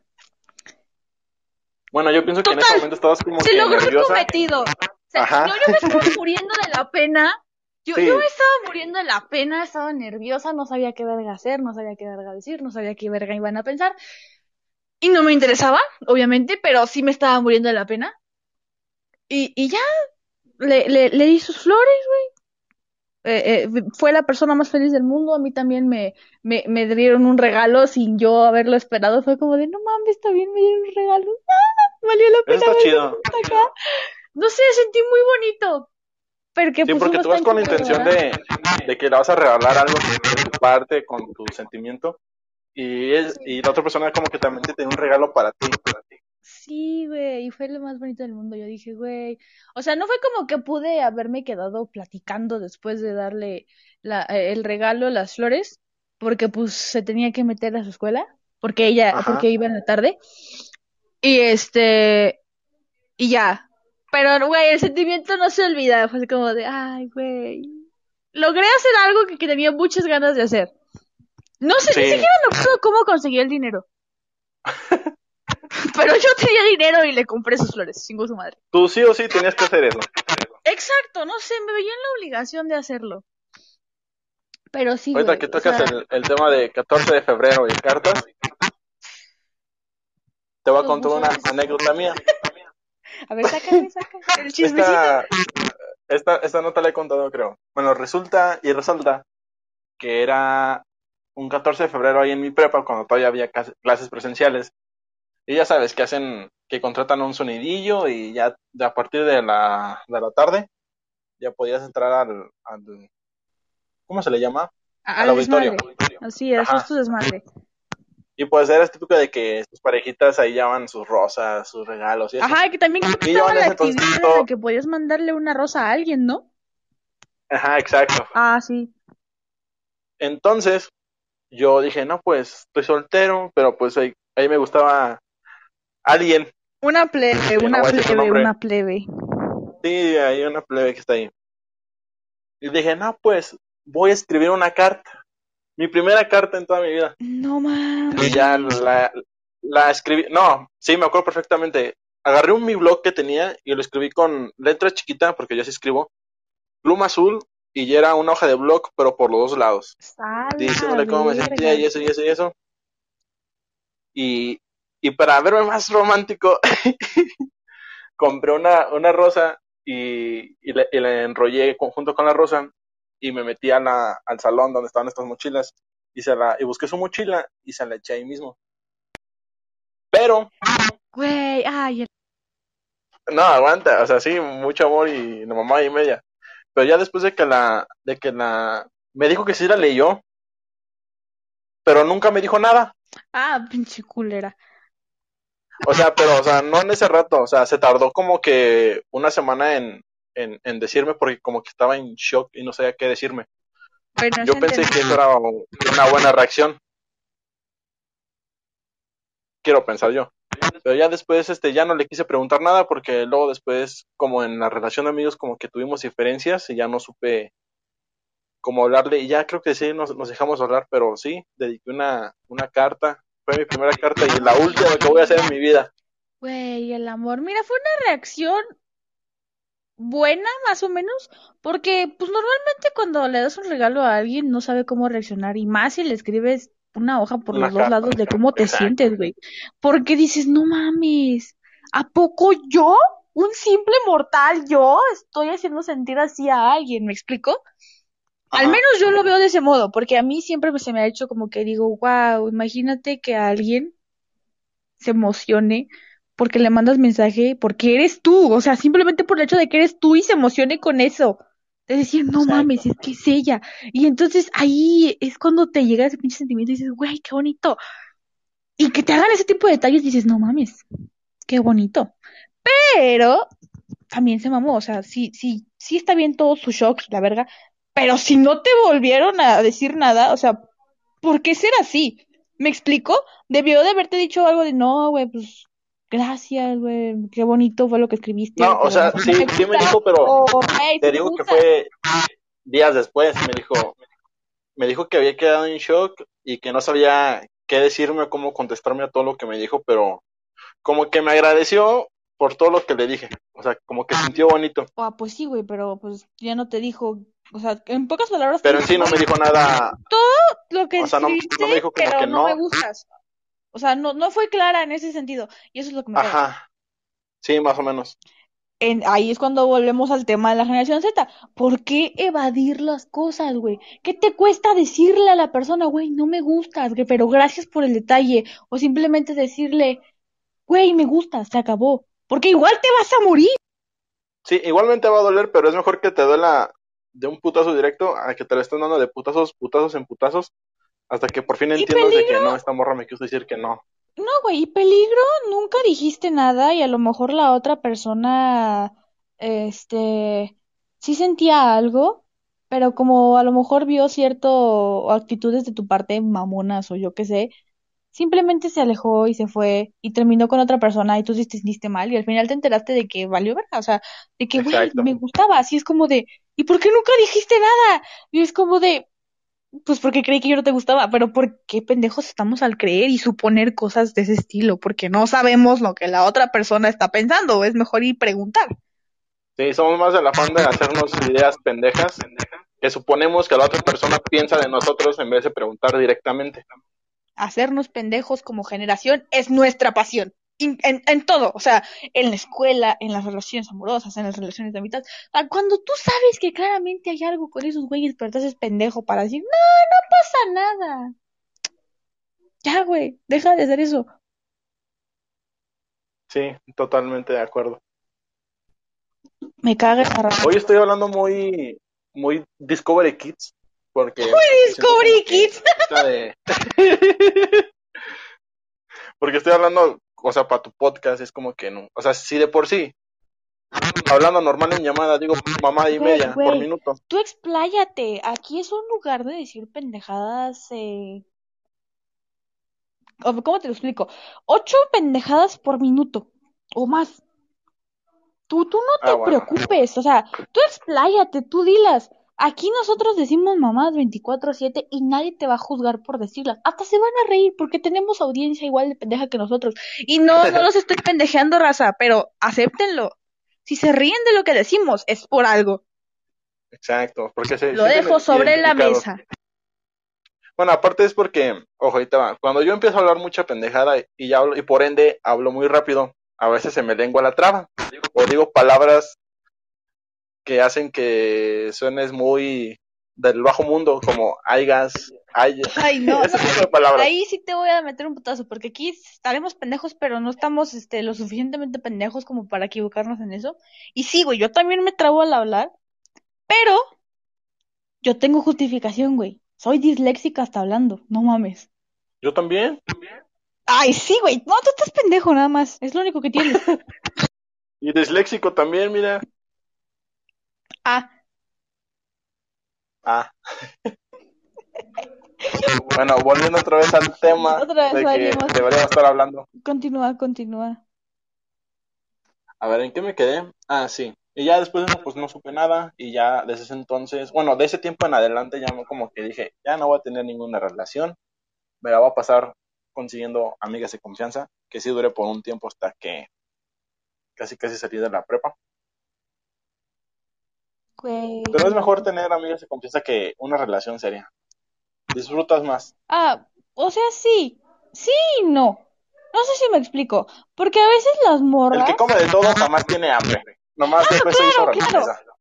Bueno, yo pienso que en ese momento estabas como Se que logró el nerviosa. cometido. O sea, Ajá. yo, yo me estaba muriendo de la pena. Yo, Sí. yo me estaba muriendo de la pena, estaba nerviosa, no sabía qué verga hacer, no sabía qué verga decir, no sabía qué verga iban a pensar. Y no me interesaba, obviamente, pero sí me estaba muriendo de la pena. Y, y ya, le, le, le di sus flores, güey. Eh, eh, fue la persona más feliz del mundo. A mí también me, me, me dieron un regalo sin yo haberlo esperado. Fue como de, no mames, está bien, me dieron un regalo. Ah, valió la pena. Eso está chido. acá. No sé, sentí muy bonito. Porque, Sí, porque tú vas con la intención de, de que le vas a regalar algo de tu parte con tu sentimiento. Y, es, y la otra persona como que también te tiene un regalo para ti. Para ti. Sí, güey, y fue lo más bonito del mundo. Yo dije, güey, o sea, no fue como que pude haberme quedado platicando después de darle la, eh, el regalo, las flores, porque pues se tenía que meter a su escuela, porque ella, Ajá. porque iba en la tarde. Y este, y ya. Pero, güey, el sentimiento no se olvida. Fue así como de, ay, güey. Logré hacer algo que, que tenía muchas ganas de hacer. No sé, ni Sí. siquiera me acuerdo cómo conseguí el dinero. Pero yo tenía dinero y le compré sus flores, chingo su madre. Tú sí o sí tenías que hacer eso. Exacto, no sé, me veía en la obligación de hacerlo. Pero sí, Ahorita güey, que o tocas sea, el, el tema de 14 de febrero y cartas, te voy a contar una anécdota mía. a ver, sácame, sácame. El chismecito. Esta, esta, esta nota la he contado, creo. Bueno, resulta y resalta que era un 14 de febrero ahí en mi prepa, cuando todavía había clases presenciales. Y ya sabes que hacen, que contratan un sonidillo y ya a partir de la, de la tarde ya podías entrar al, al ¿cómo se le llama? A- Al auditorio. Así es, es tu desmadre. Y pues era típico de que sus parejitas ahí llevaban sus rosas, sus regalos y eso. Ajá, que también Y estaba la actividad todo- la que podías mandarle una rosa a alguien, ¿no? Ajá, exacto. Ah, sí. Entonces, yo dije, no, pues estoy soltero, pero pues ahí, ahí me gustaba alguien. Una plebe, no una plebe, una plebe. Sí, hay una plebe que está ahí. Y dije, no, pues voy a escribir una carta. Mi primera carta en toda mi vida. No mames. Y ya la, la escribí. No, sí, me acuerdo perfectamente. Agarré un mi blog que tenía y lo escribí con letra chiquita, porque yo sí escribo, pluma azul, y ya era una hoja de blog, pero por los dos lados. Diciéndole cómo me sentía y eso y eso y eso. Y, y para verme más romántico, compré una, una rosa y, y, le, y enrollé junto con la rosa y me metí a la, al salón donde estaban estas mochilas y, se la, y busqué su mochila y se la eché ahí mismo. Pero, Güey, ay, el- no, aguanta, o sea, sí, mucho amor y la mamá y media. Pero ya después de que la, de que la, me dijo que sí la leyó, pero nunca me dijo nada. ah, pinche culera. O sea, pero, o sea, no en ese rato, o sea, se tardó como que una semana en, en, en decirme porque como que estaba en shock y no sabía qué decirme. Bueno, Yo pensé que eso era una buena reacción. Quiero pensar yo. Pero ya después, este, ya no le quise preguntar nada porque luego después, como en la relación de amigos, como que tuvimos diferencias y ya no supe cómo hablarle. Y ya creo que sí, nos, nos dejamos hablar, pero sí, dediqué una, una carta. Fue mi primera carta y la última que voy a hacer en mi vida. Güey, el amor. Mira, fue una reacción buena, más o menos, porque pues normalmente cuando le das un regalo a alguien no sabe cómo reaccionar y más si le escribes una hoja por Una los dos lados de cómo te Exacto. sientes, güey. Porque dices, no mames, ¿a poco yo, un simple mortal, yo estoy haciendo sentir así a alguien? ¿Me explico? Al menos yo lo veo de ese modo, porque a mí siempre se me ha hecho como que digo, wow, imagínate que alguien se emocione porque le mandas mensaje, porque eres tú, o sea, simplemente por el hecho de que eres tú y se emocione con eso. De decir, no Exacto. mames, es que es ella. Y entonces ahí es cuando te llega ese pinche sentimiento y dices, güey, qué bonito. Y que te hagan ese tipo de detalles, dices, no mames, qué bonito. Pero también se mamó, o sea, sí, sí, sí está bien todo su shock, la verga. Pero si no te volvieron a decir nada, o sea, ¿por qué ser así? ¿Me explico? Debió de haberte dicho algo de, no, güey, pues, gracias, güey, qué bonito fue lo que escribiste. No, o sea, sí, me sí me gusta". dijo, pero O, "Hey, sí te digo que gusta". fue días después, me dijo, me dijo que había quedado en shock y que no sabía qué decirme o cómo contestarme a todo lo que me dijo, pero como que me agradeció por todo lo que le dije. O sea, como que sintió bonito. Ah, pues sí, güey, pero pues ya no te dijo, o sea, en pocas palabras. Pero en sí no me dijo nada. lo que o sea, no- no me dijo como pero que no, no. me gustas. O sea, no, no fue clara en ese sentido. Y eso es lo que me. Ajá. Sí, más o menos. En, ahí es cuando volvemos al tema de la generación Z. ¿Por qué evadir las cosas, güey? ¿Qué te cuesta decirle a la persona, güey, no me gustas, pero gracias por el detalle? O simplemente decirle, güey, me gustas, se acabó. Porque igual te vas a morir. Sí, igualmente va a doler, pero es mejor que te duela de un putazo directo a que te la estén dando de putazos, putazos en putazos, hasta que por fin ¿Y entiendas de que no, esta morra me quiso decir que no. No, güey, y peligro, nunca dijiste nada y a lo mejor la otra persona, este, sí sentía algo, pero como a lo mejor vio cierto actitudes de tu parte mamonas o yo qué sé, simplemente se alejó y se fue y terminó con otra persona y tú te sentiste mal y al final te enteraste de que valió verga, o sea, de que, güey, me gustaba, así es como de, ¿y por qué nunca dijiste nada? Y es como de, pues porque creí que yo no te gustaba, pero ¿por qué pendejos estamos al creer y suponer cosas de ese estilo? Porque no sabemos lo que la otra persona está pensando, es mejor ir preguntar. Sí, somos más del afán de hacernos ideas pendejas que suponemos que la otra persona piensa de nosotros en vez de preguntar directamente. Hacernos pendejos como generación es nuestra pasión. In- En, en todo, o sea, en la escuela, en las relaciones amorosas, en las relaciones de amistad. Cuando tú sabes que claramente hay algo con esos güeyes, pero te haces pendejo para decir, no, no pasa nada. Ya, güey, deja de hacer eso. Sí, totalmente de acuerdo. Me caga raza. Hoy estoy hablando muy, muy Discovery Kids, porque... Discovery Kids. Kids. De... porque estoy hablando, o sea, para tu podcast es como que no. O sea, si de por sí, hablando normal en llamada, digo mamá y media por minuto. Tú expláyate. Aquí es un lugar de decir pendejadas. Eh... o- ¿Cómo te lo explico? Ocho pendejadas por minuto o más. Tú, tú no te Ah, bueno. preocupes. O sea, tú expláyate, tú dilas. Aquí nosotros decimos mamás 24/7 y nadie te va a juzgar por decirlas. Hasta se van a reír porque tenemos audiencia igual de pendeja que nosotros. Y no, no los estoy pendejeando, raza, pero acéptenlo. Si se ríen de lo que decimos, es por algo. Exacto, porque se Lo dejo sobre la mesa. Bueno, aparte es porque, ojo, ahorita va, cuando yo empiezo a hablar mucha pendejada y ya hablo, y por ende hablo muy rápido, a veces se me lengua la traba, o digo palabras que hacen que suenes muy del bajo mundo, como aigas, ay, Ay, no. Ahí sí te voy a meter un putazo, porque aquí estaremos pendejos, pero no estamos este, lo suficientemente pendejos como para equivocarnos en eso. Y sí, güey, yo también me trabo al hablar, pero yo tengo justificación, güey. Soy disléxica hasta hablando, no mames. Yo también, Ay, sí, güey, no, tú estás pendejo nada más, es lo único que tienes. y disléxico también, mira. Ah, Ah. bueno, volviendo otra vez al tema Otra vez de que salimos. deberíamos estar hablando. continúa, continúa. A ver, ¿en qué me quedé? Ah, sí. Y ya después de eso, pues no supe nada. Y ya desde ese entonces, bueno, de ese tiempo en adelante, ya no- como que dije, ya no voy a tener ninguna relación. Me la voy a pasar consiguiendo amigas de confianza, que sí duré por un tiempo hasta que casi casi salí de la prepa. Güey. Pero es mejor tener amigas de confianza que una relación seria. Disfrutas más. Ah, o sea, sí, sí y no. No sé si me explico, porque a veces las morras... El que come de todo jamás tiene hambre. Nomás después se hizo claro, claro.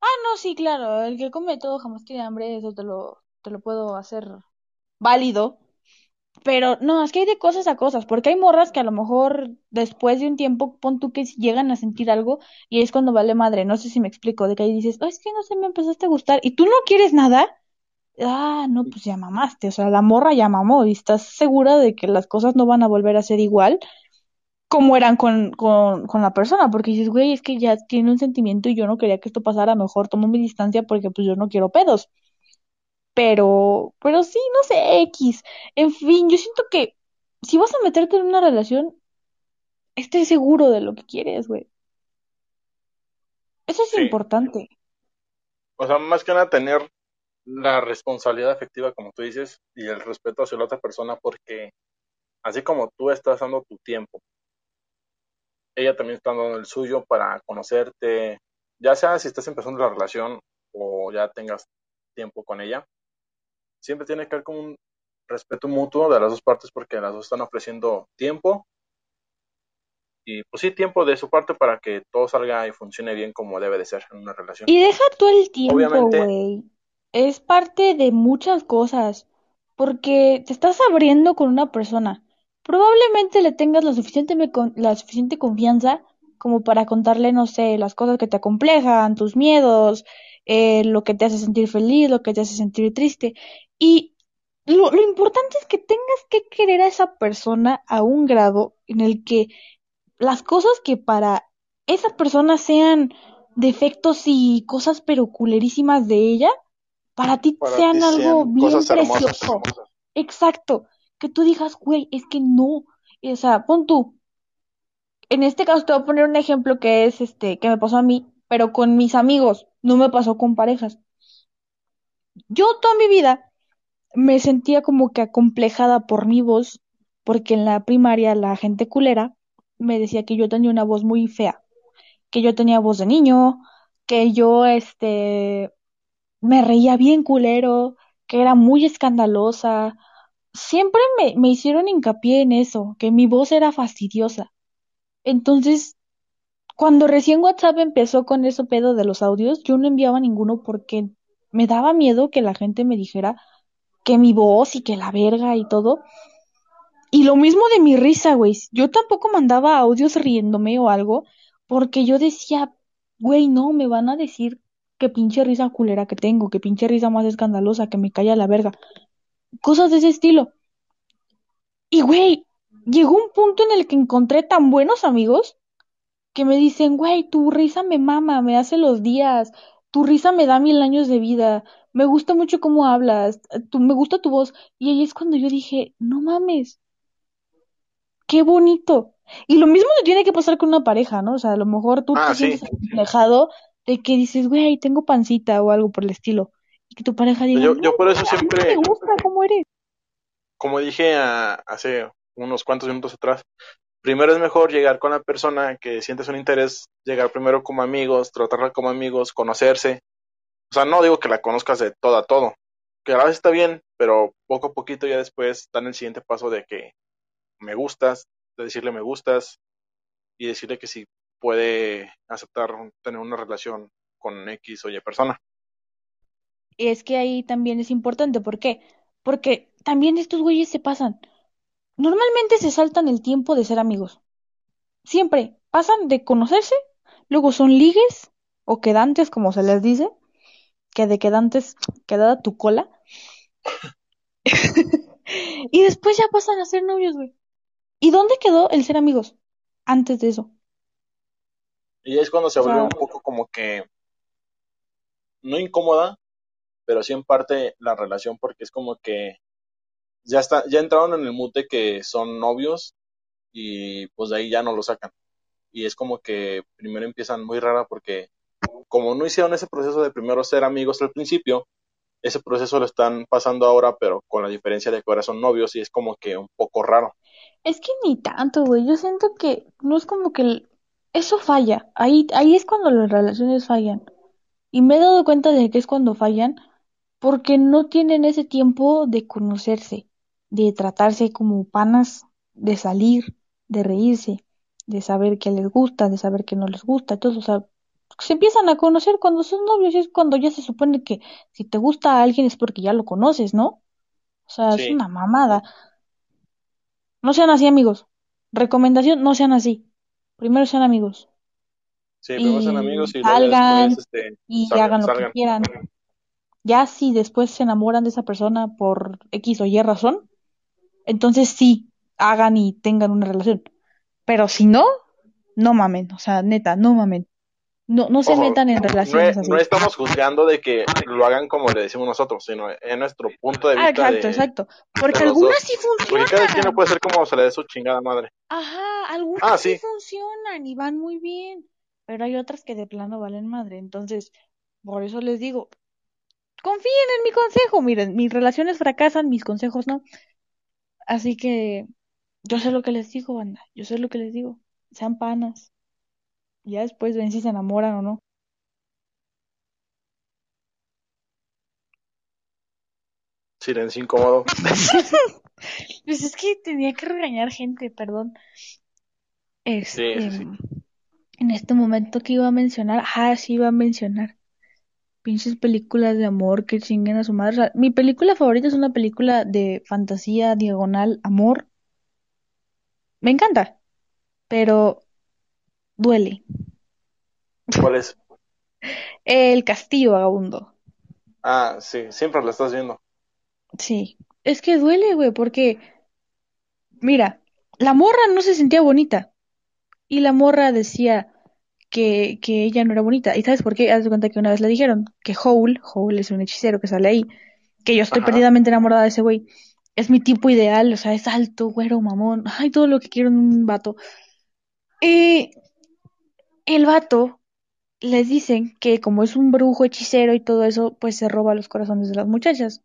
Ah, no, sí, claro, el que come todo jamás tiene hambre, eso te lo, te lo puedo hacer válido. Pero no, es que hay de cosas a cosas, porque hay morras que a lo mejor después de un tiempo, pon tú que llegan a sentir algo y es cuando vale madre, no sé si me explico, de que ahí dices, "Ay, es que no sé, me empezaste a gustar y tú no quieres nada. Ah, no, pues ya mamaste, o sea, la morra ya mamó y estás segura de que las cosas no van a volver a ser igual como eran con, con, con la persona, porque dices, güey, es que ya tiene un sentimiento y yo no quería que esto pasara, mejor tomo mi distancia porque pues yo no quiero pedos. Pero, pero sí, no sé, X. En fin, yo siento que si vas a meterte en una relación, estés seguro de lo que quieres, güey. Eso es Sí. importante. O sea, más que nada tener la responsabilidad afectiva, como tú dices, y el respeto hacia la otra persona, porque así como tú estás dando tu tiempo ella también está dando el suyo para conocerte, ya sea si estás empezando la relación o ya tengas tiempo con ella. Siempre tiene que haber como un respeto mutuo de las dos partes porque las dos están ofreciendo tiempo y pues sí, tiempo de su parte para que todo salga y funcione bien como debe de ser en una relación. Y deja tú el tiempo, güey. Es parte de muchas cosas, porque te estás abriendo con una persona. Probablemente le tengas la suficiente, la suficiente confianza como para contarle, no sé, las cosas que te acomplejan, tus miedos, eh, lo que te hace sentir feliz, lo que te hace sentir triste. Y lo, lo importante es que tengas que querer a esa persona a un grado en el que las cosas que para esa persona sean defectos y cosas pero culerísimas de ella, para ti sean algo bien precioso. Exacto. Que tú digas, güey, es que no. O sea, pon tú. En este caso te voy a poner un ejemplo que es este, que me pasó a mí, pero con mis amigos, no me pasó con parejas. Yo toda mi vida me sentía como que acomplejada por mi voz, porque en la primaria la gente culera me decía que yo tenía una voz muy fea, que yo tenía voz de niño, que yo este me reía bien culero, que era muy escandalosa. Siempre me, me hicieron hincapié en eso, que mi voz era fastidiosa. Entonces, cuando recién WhatsApp empezó con eso pedo de los audios, yo no enviaba ninguno porque me daba miedo que la gente me dijera que mi voz y que la verga y todo. Y lo mismo de mi risa, güey. Yo tampoco mandaba audios riéndome o algo, porque yo decía, güey, no, me van a decir qué pinche risa culera que tengo, qué pinche risa más escandalosa, que me calla la verga. Cosas de ese estilo. Y, güey, llegó un punto en el que encontré tan buenos amigos que me dicen, güey, tu risa me mama, me hace los días, tu risa me da mil años de vida, me gusta mucho cómo hablas, tu, me gusta tu voz. Y ahí es cuando yo dije, no mames, qué bonito. Y lo mismo te tiene que pasar con una pareja, ¿no? O sea, a lo mejor tú ah, te sientes alejado de que dices, güey, tengo pancita o algo por el estilo. Y que tu pareja diga, yo, yo por eso siempre... Me gusta cómo eres. Como dije hace unos cuantos minutos atrás, primero es mejor llegar con la persona que sientes un interés, llegar primero como amigos, tratarla como amigos, conocerse. Sea, no digo que la conozcas de todo a todo, que a la vez está bien, pero poco a poquito ya después dan el siguiente paso de que me gustas, de decirle me gustas y decirle que si puede aceptar tener una relación con X o Y persona. Y es que ahí también es importante, ¿por qué? Porque también estos güeyes se pasan. Normalmente se saltan el tiempo de ser amigos. Siempre pasan de conocerse, luego son ligues o quedantes, como se les dice, que de quedantes queda tu cola. y después ya pasan a ser novios, güey. ¿Y dónde quedó el ser amigos antes de eso? Y es cuando se vuelve un poco como que no incómoda, pero sí en parte la relación porque es como que ya está ya entraron en el mute que son novios y pues de ahí ya no lo sacan. Y es como que primero empiezan muy rara porque como no hicieron ese proceso de primero ser amigos al principio, ese proceso lo están pasando ahora, pero con la diferencia de que ahora son novios y es como que un poco raro. Es que ni tanto, güey. Yo siento que no es como que eso falla. Ahí, ahí es cuando las relaciones fallan. Y me he dado cuenta de que es cuando fallan porque no tienen ese tiempo de conocerse, de tratarse como panas, de salir, de reírse, de saber qué les gusta, de saber qué no les gusta. Entonces, o sea, se empiezan a conocer cuando son novios y es cuando ya se supone que si te gusta a alguien es porque ya lo conoces, ¿no? O sea, es una mamada. No sean así, amigos. Recomendación, no sean así. Primero sean amigos. Sí, primero sean amigos y salgan este, y hagan lo que quieran. Ya si después se enamoran de esa persona por X o Y razón, entonces sí, hagan y tengan una relación. Pero si no, no mamen. O sea, neta, no mamen. No, no se metan en relaciones no, así. No estamos juzgando de que lo hagan como le decimos nosotros, sino en nuestro punto de ah, vista. Ah, exacto, exacto. Porque algunas sí funcionan. Porque cada quien no puede ser como se le dé su chingada madre. Ajá, algunas ah, sí. funcionan y van muy bien. Pero hay otras que de plano valen madre. Entonces, por eso les digo, confíen en mi consejo. Miren, mis relaciones fracasan, mis consejos no. Así que yo sé lo que les digo, banda. Yo sé lo que les digo. sean panas. Ya después ven si se enamoran o no. Silencio incómodo. Pues es que tenía que regañar gente, perdón. Este, Sí, sí, sí. en este momento que iba a mencionar, ah, sí iba a mencionar. Pinches películas de amor que chinguen a su madre. O sea, mi película favorita es una película de fantasía, diagonal, amor. Me encanta, pero duele. ¿Cuál es? El castillo vagabundo. Ah, sí, siempre la estás viendo. Sí. Es que duele, güey, porque, mira, la morra no se sentía bonita. Y la morra decía que, que ella no era bonita. ¿Y sabes por qué? Haz de cuenta que una vez le dijeron que Howl, Howl es un hechicero que sale ahí, que yo estoy Ajá. perdidamente enamorada de ese güey. Es mi tipo ideal, o sea, es alto, güero, mamón. Ay, todo lo que quiero en un vato. Y el vato les dicen que como es un brujo hechicero y todo eso, pues se roba los corazones de las muchachas.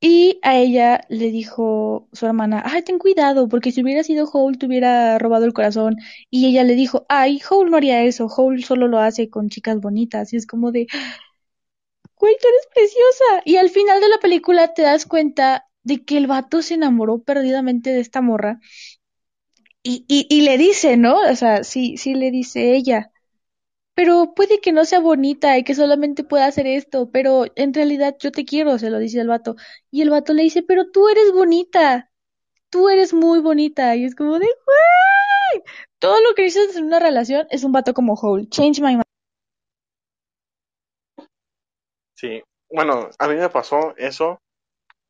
Y a ella le dijo su hermana, ay, ten cuidado, porque si hubiera sido Howl te hubiera robado el corazón. Y ella le dijo, ay, Howl no haría eso, Howl solo lo hace con chicas bonitas. Y es como de, güey, tú eres preciosa. Y al final de la película te das cuenta de que el vato se enamoró perdidamente de esta morra. Y, y, y le dice, ¿no? O sea, sí, sí le dice ella. Pero puede que no sea bonita y que solamente pueda hacer esto, pero en realidad yo te quiero, se lo dice el vato. Y el vato le dice, pero tú eres bonita, tú eres muy bonita. Y es como de, güey, todo lo que dices en una relación es un vato como Hole. Change my mind. Sí. Bueno, a mí me pasó eso,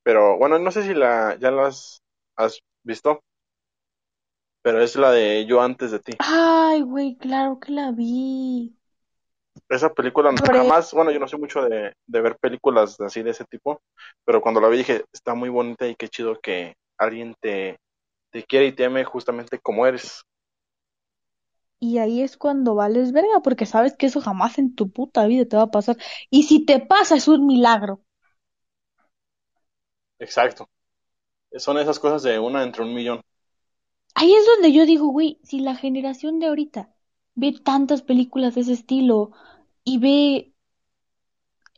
pero bueno, no sé si la ya la has, has visto, pero es la de Yo antes de ti. Ay, güey, claro que la vi. Esa película Hombre. jamás, bueno, yo no soy mucho de, de ver películas así de ese tipo, pero cuando la vi dije, está muy bonita y qué chido que alguien te, te quiere y te ame justamente como eres. Y ahí es cuando vales verga, porque sabes que eso jamás en tu puta vida te va a pasar. Y si te pasa, es un milagro. Exacto. Son esas cosas de una entre un millón. Ahí es donde yo digo, güey, si la generación de ahorita ve tantas películas de ese estilo y ve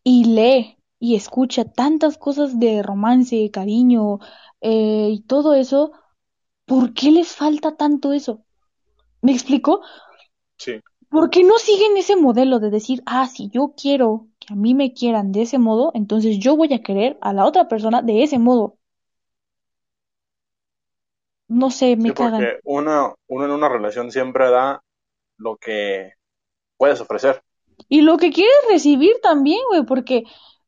y lee y escucha tantas cosas de romance, cariño eh, y todo eso, ¿por qué les falta tanto eso? ¿Me explico? Sí. ¿Por qué no siguen ese modelo de decir, ah, si yo quiero que a mí me quieran de ese modo, entonces yo voy a querer a la otra persona de ese modo? No sé, me Sí, cagan. porque uno, uno en una relación siempre da lo que puedes ofrecer. Y lo que quieres recibir también, güey, porque,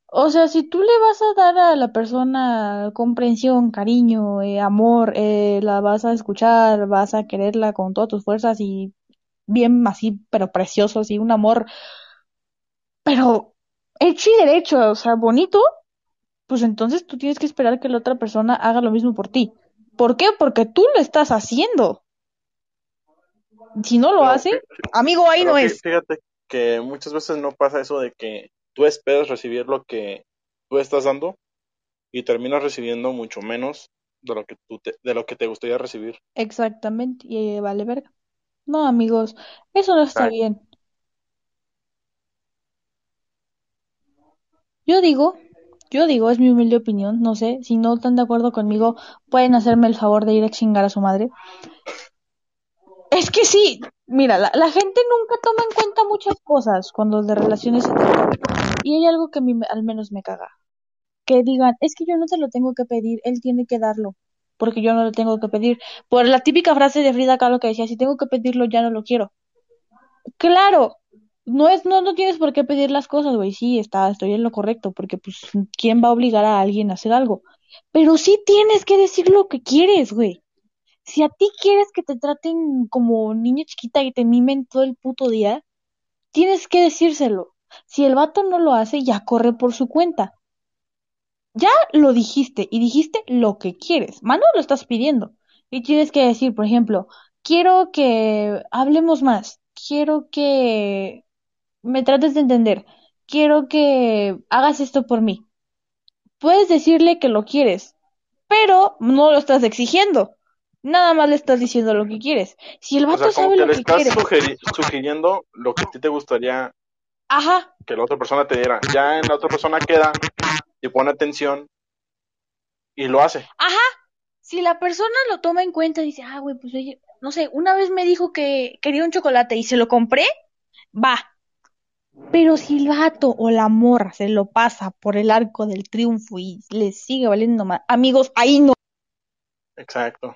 o sea, si tú le vas a dar a la persona comprensión, cariño, eh, amor, eh, la vas a escuchar, vas a quererla con todas tus fuerzas y bien así, pero precioso, así, un amor, pero hecho y derecho, o sea, bonito, pues entonces tú tienes que esperar que la otra persona haga lo mismo por ti. ¿Por qué? Porque tú lo estás haciendo. Si no lo Pero hace, amigo, ahí no es. fíjate que muchas veces no pasa eso de que tú esperas recibir lo que tú estás dando y terminas recibiendo mucho menos de lo que tú te, de lo que te gustaría recibir. Exactamente, y vale verga. No, amigos, eso no está Ay. bien. Yo digo, yo digo, es mi humilde opinión, no sé, si no están de acuerdo conmigo, pueden hacerme el favor de ir a chingar a su madre. Es que sí, mira, la, gente nunca toma en cuenta muchas cosas cuando de relaciones se trata. Y hay algo que al menos me caga. Que digan, es que yo no te lo tengo que pedir, él tiene que darlo, porque yo no lo tengo que pedir. Por la típica frase de Frida Kahlo que decía, si tengo que pedirlo, ya no lo quiero. Claro, no es, no, no tienes por qué pedir las cosas, güey. Sí, está, estoy en lo correcto, porque pues, ¿quién va a obligar a alguien a hacer algo? Pero sí tienes que decir lo que quieres, güey. Si a ti quieres que te traten como niña chiquita y te mimen todo el puto día, tienes que decírselo. Si el vato no lo hace, ya corre por su cuenta. Ya lo dijiste y dijiste lo que quieres. Más no lo estás pidiendo. Y tienes que decir, por ejemplo, quiero que hablemos más. Quiero que me trates de entender. Quiero que hagas esto por mí. Puedes decirle que lo quieres, pero no lo estás exigiendo. Nada más le estás diciendo lo que quieres. Si el O vato sea, sabe que lo le que estás quiere. sugeri- sugiriendo lo que a ti te gustaría Ajá, que la otra persona te diera. Ya en la otra persona queda y pone atención y lo hace. ajá. Si la persona lo toma en cuenta y dice, ah, güey, pues oye, no sé, una vez me dijo que quería un chocolate y se lo compré, va. Pero si el vato o la morra se lo pasa por el arco del triunfo y le sigue valiendo más, amigos, ahí no. Exacto.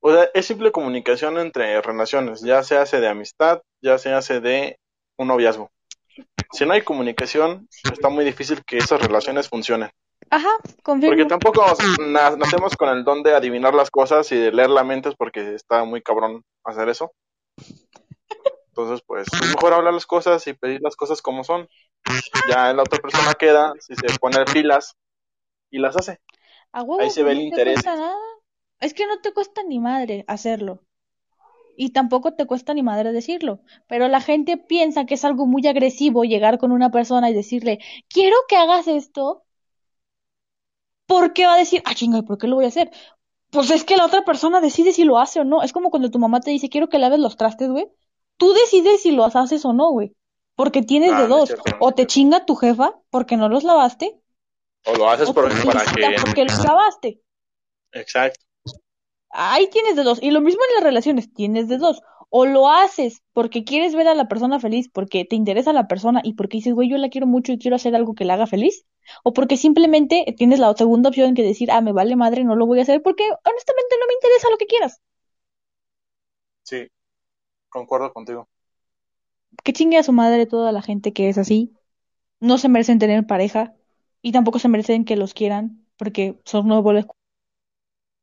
O sea, es simple comunicación entre relaciones, ya se hace de amistad, ya se hace de un noviazgo. Si no hay comunicación, está muy difícil que esas relaciones funcionen. Ajá, Porque confirmo. tampoco na- nacemos con el don de adivinar las cosas y de leer la mente, porque está muy cabrón hacer eso. Entonces, pues, es mejor hablar las cosas y pedir las cosas como son. Ya la otra persona queda, si se pone pilas y las hace. A huevo, Ahí se ve no el te interés. cuesta nada. Es que no te cuesta ni madre hacerlo. Y tampoco te cuesta ni madre decirlo. Pero la gente piensa que es algo muy agresivo llegar con una persona y decirle, quiero que hagas esto. Porque va a decir, ah, chinga, ¿y por qué lo voy a hacer? Pues es que la otra persona decide si lo hace o no. Es como cuando tu mamá te dice, quiero que laves los trastes, güey. Tú decides si los haces o no, güey. Porque tienes de es dos. cierto, O te chinga tu jefa porque no los lavaste. O lo haces O por- para que... porque los lavaste. Exacto. Ahí tienes de dos. Y lo mismo en las relaciones, tienes de dos. O lo haces porque quieres ver a la persona feliz, porque te interesa la persona y porque dices, güey, yo la quiero mucho y quiero hacer algo que la haga feliz. O porque simplemente tienes la segunda opción que decir, ah, me vale madre, no lo voy a hacer porque honestamente no me interesa lo que quieras. Sí, concuerdo contigo. Que chingue a su madre toda la gente que es así. No se merecen tener pareja y tampoco se merecen que los quieran porque son nuevos.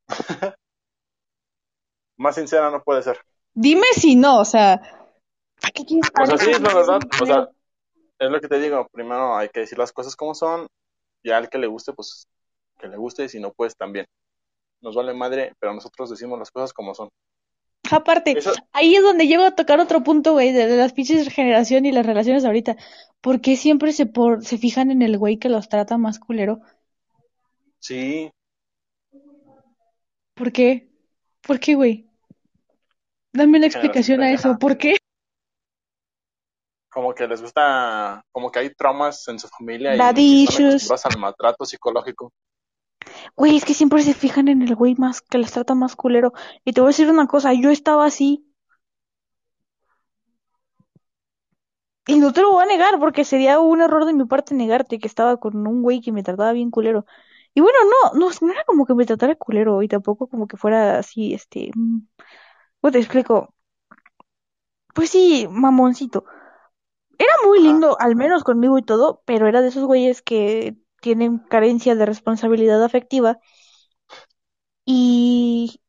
Más sincera no puede ser. Dime si no, o sea, ¿para qué quieres O sea, sí, es la verdad. O sea, es lo que te digo. Primero hay que decir las cosas como son. Ya al que le guste, pues que le guste. Y si no, pues también. Nos vale madre, pero nosotros decimos las cosas como son. Aparte, Eso- ahí es donde llego a tocar otro punto, güey, de, de las pinches generación y las relaciones ahorita. ¿Por qué siempre se, por, se fijan en el güey que los trata más culero? Sí, ¿Por qué? ¿Por qué, güey? Dame una explicación a eso. ¿Por qué? como que les gusta, como que hay traumas en su familia y están issues. al maltrato psicológico. Güey, es que siempre se fijan en el güey más que les trata más culero. Y te voy a decir una cosa, yo estaba así. Y no te lo voy a negar, porque sería un error de mi parte negarte que estaba con un güey que me trataba bien culero. Y bueno, no, no, no era como que me tratara culero y tampoco como que fuera así, este... mm, ¿Cómo te explico? Pues sí, mamoncito. Era muy lindo, al menos conmigo y todo, pero era de esos güeyes que tienen carencia de responsabilidad afectiva y,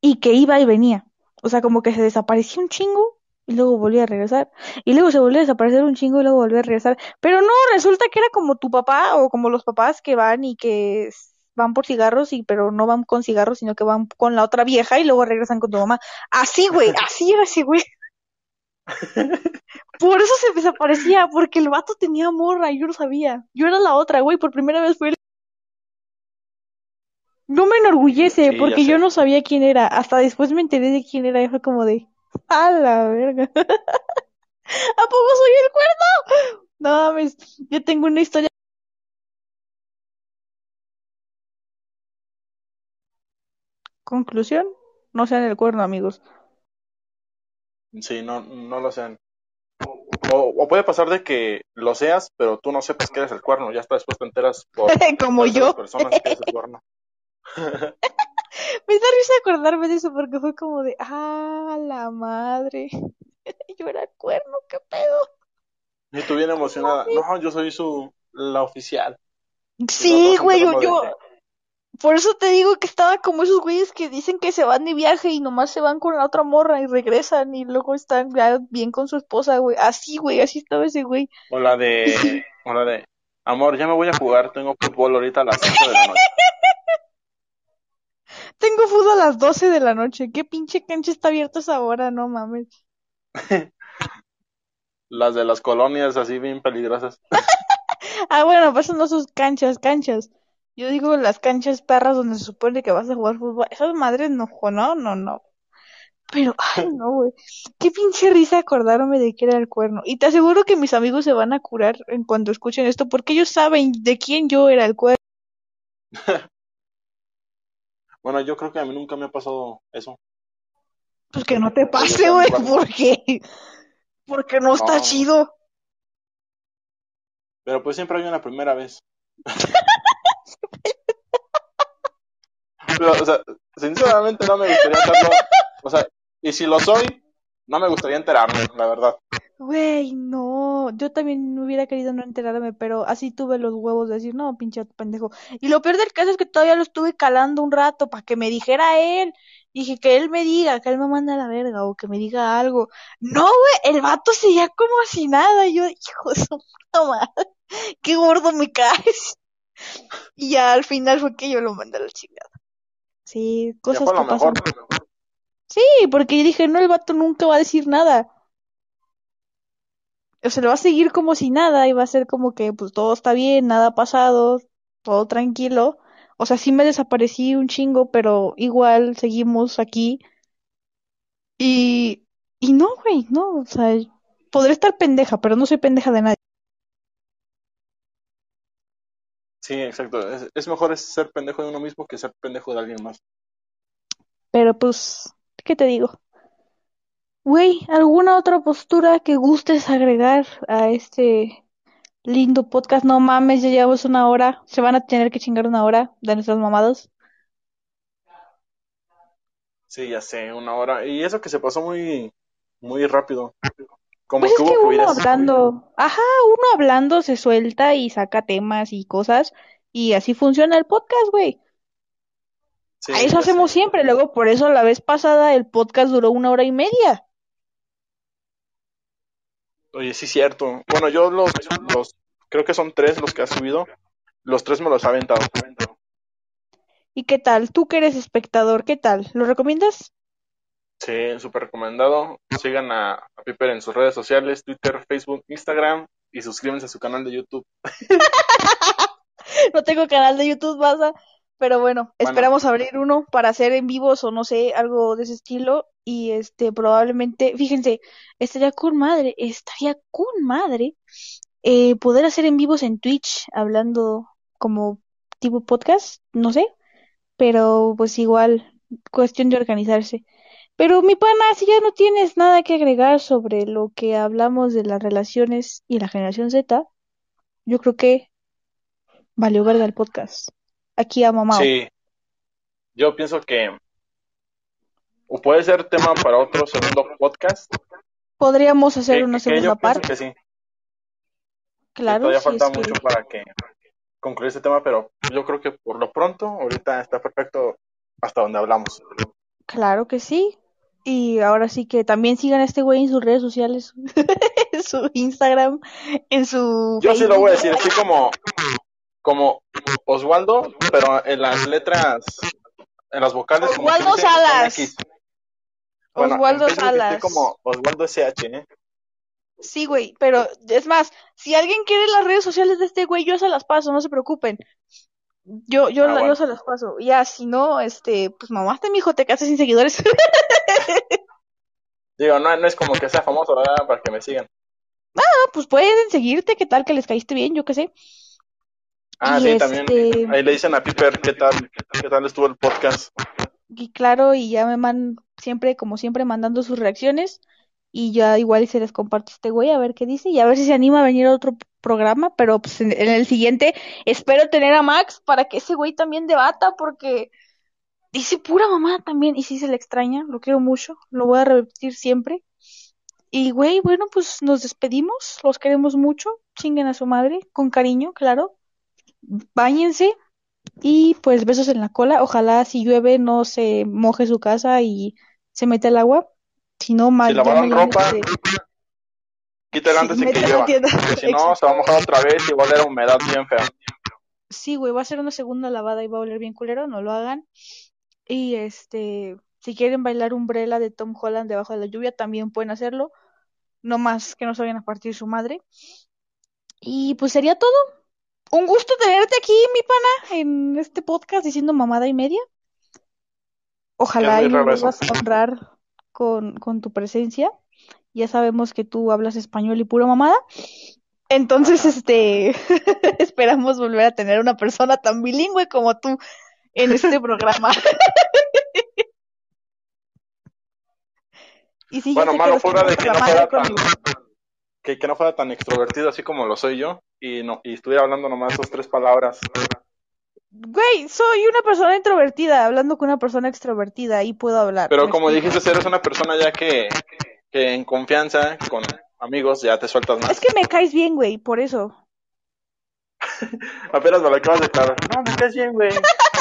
y que iba y venía. O sea, como que se desaparecía un chingo y luego volvía a regresar. Y luego se volvía a desaparecer un chingo y luego volvía a regresar. Pero no, resulta que era como tu papá o como los papás que van y que van por cigarros y pero no van con cigarros, sino que van con la otra vieja y luego regresan con tu mamá. Así, güey, así era ese güey. Por eso se desaparecía, porque el vato tenía morra y yo lo sabía. Yo era la otra, güey, por primera vez fue él. No me enorgullece, Sí, porque yo no sabía quién era. Hasta después me enteré de quién era y fue como de, a la verga. ¿A poco soy el cuerno? No mames, yo tengo una historia. Conclusión, no sean el cuerno, amigos. Sí, no, no lo sean. O, o puede pasar de que lo seas, pero tú no sepas que eres el cuerno. Ya hasta después te enteras por Como yo. personas que eres el cuerno. Me da risa acordarme de eso porque fue como de, ah, la madre. Yo era el cuerno, qué pedo. Y tú bien emocionada. No, yo soy su la oficial. Sí, güey, yo, de por eso te digo que estaba como esos güeyes que dicen que se van de viaje y nomás se van con la otra morra y regresan y luego están ya bien con su esposa, güey. Así, güey, así estaba ese güey. O la de, o la de, amor, ya me voy a jugar, tengo fútbol ahorita a las 8 de la noche. Tengo fútbol a las 12 de la noche. ¿Qué pinche cancha está abierta esa hora? No mames. Las de las colonias así bien peligrosas. Ah, bueno, pues no sus canchas, canchas. Yo digo las canchas perras donde se supone que vas a jugar fútbol. Esas madres no, no, no, no. Pero, ay, no, güey. Qué pinche risa acordarme de que era el cuerno. Y te aseguro que mis amigos se van a curar en cuanto escuchen esto, porque ellos saben de quién yo era el cuerno. Bueno, yo creo que a mí nunca me ha pasado eso. Pues que no te pase, güey, porque, porque no está No. chido. Pero pues siempre hay una primera vez. Pero, o sea, sinceramente no me gustaría hacerlo. O sea, y si lo soy, no me gustaría enterarme, la verdad. Güey, no, yo también hubiera querido no enterarme, pero así tuve los huevos de decir, no, pinche pendejo. Y lo peor del caso es que todavía lo estuve calando un rato para que me dijera él. Dije que él me diga, que él me manda a la verga o que me diga algo. No, güey, el vato seguía como si nada. Y yo, hijo de su puta madre, qué gordo me caes. Y ya al final fue que yo lo mandé a la chingada. Sí, cosas lo que pasan. mejor. Sí, porque yo dije, no, el vato nunca va a decir nada. O sea, le va a seguir como si nada y va a ser como que pues todo está bien, nada ha pasado, todo tranquilo. O sea, sí me desaparecí un chingo, pero igual seguimos aquí. Y, y no, güey, no, o sea, podré estar pendeja, pero no soy pendeja de nadie. Sí, exacto. Es, es mejor ser pendejo de uno mismo que ser pendejo de alguien más. Pero pues, ¿qué te digo? Güey, ¿alguna otra postura que gustes agregar a este lindo podcast? No mames, ya llevamos una hora. Se van a tener que chingar una hora de nuestras mamadas. Sí, ya sé, una hora. Y eso que se pasó muy, muy rápido. Como Pues es que uno hablando, ajá, uno hablando se suelta y saca temas y cosas. Y así funciona el podcast, güey. Sí, A eso hacemos sé. siempre. Luego, por eso la vez pasada el podcast duró una hora y media. Oye, sí, cierto. Bueno, yo los, los, creo que son tres los que has subido. Los tres me los ha aventado. ¿Y qué tal? Tú que eres espectador, ¿qué tal? ¿Lo recomiendas? Sí, súper recomendado. Sigan a, a Piper en sus redes sociales, Twitter, Facebook, Instagram y suscríbanse a su canal de YouTube. No tengo canal de YouTube, Baza, pero bueno, Bueno. esperamos abrir uno para hacer en vivos o no sé, algo de ese estilo. Y este, probablemente, fíjense, estaría con madre, estaría con madre eh, poder hacer en vivos en Twitch, hablando como tipo podcast, no sé, pero pues igual, cuestión de organizarse. Pero mi pana, si ya no tienes nada que agregar sobre lo que hablamos de las relaciones y la generación Z, yo creo que valió verga el podcast. Aquí a mamá. Sí, yo pienso que o puede ser tema para otro segundo podcast. Podríamos hacer que- una que segunda parte, que sí. que claro, todavía si falta que- mucho para que concluir este tema, pero yo creo que por lo pronto, ahorita está perfecto hasta donde hablamos. claro que sí. Y ahora sí que también sigan a este güey en sus redes sociales, en su Instagram, en su Yo sí lo voy a decir, así como, como Oswaldo, pero en las letras, en las vocales, Oswaldo Salas. Bueno, Oswaldo Salas. como Oswaldo SH, ¿eh? Sí, güey, pero es más, si alguien quiere las redes sociales de este güey, yo se las paso, no se preocupen. Yo, yo, Ah, la- bueno. yo se las paso. Ya, si no, este, pues mamaste, mijo, te quedaste sin seguidores. Digo, no, no es como que sea famoso, ¿verdad? Para que me sigan. Ah, pues pueden seguirte, qué tal que les caíste bien, yo qué sé. Ah, Y sí, este- también. Ahí le dicen a Piper qué tal, qué tal estuvo el podcast. Y claro, y ya me man siempre, como siempre, mandando sus reacciones. Y ya igual se les comparto este güey a ver qué dice y a ver si se anima a venir a otro programa. Pero pues en, en el siguiente espero tener a Max para que ese güey también debata porque dice pura mamá también. Y sí se le extraña, lo quiero mucho, lo voy a repetir siempre. Y güey, bueno, pues nos despedimos, los queremos mucho, chinguen a su madre, con cariño, claro. Báñense y pues besos en la cola. Ojalá si llueve no se moje su casa y se mete el agua. Si no, mal, Si lavaron ropa, Quítela Sí, antes de que llueva. si no, se va a mojar otra vez y va a oler humedad bien fea. Sí, güey, va a ser una segunda lavada y va a oler bien culero, no lo hagan. Y este, si quieren bailar Umbrella de Tom Holland debajo de la lluvia, también pueden hacerlo. No más que no se vayan a partir su madre. Y pues sería todo. Un gusto tenerte aquí, mi pana, en este podcast diciendo mamada y media. Ojalá y eso. vuelvas a honrar con, con tu presencia. Ya sabemos que tú hablas español y pura mamada. Entonces, este, esperamos volver a tener una persona tan bilingüe como tú en este programa. Y sí, Bueno, malo fuera de que no fuera tan, que, que no fuera tan extrovertido así como lo soy yo y no y estuviera hablando nomás dos tres palabras. Güey, soy una persona introvertida hablando con una persona extrovertida y puedo hablar. Pero ¿me como explico? dijiste, eres una persona ya que, que en confianza con amigos ya te sueltas más. Es que me caes bien, güey, por eso. Apenas me lo acabas de aclarar. No, me caes bien, güey.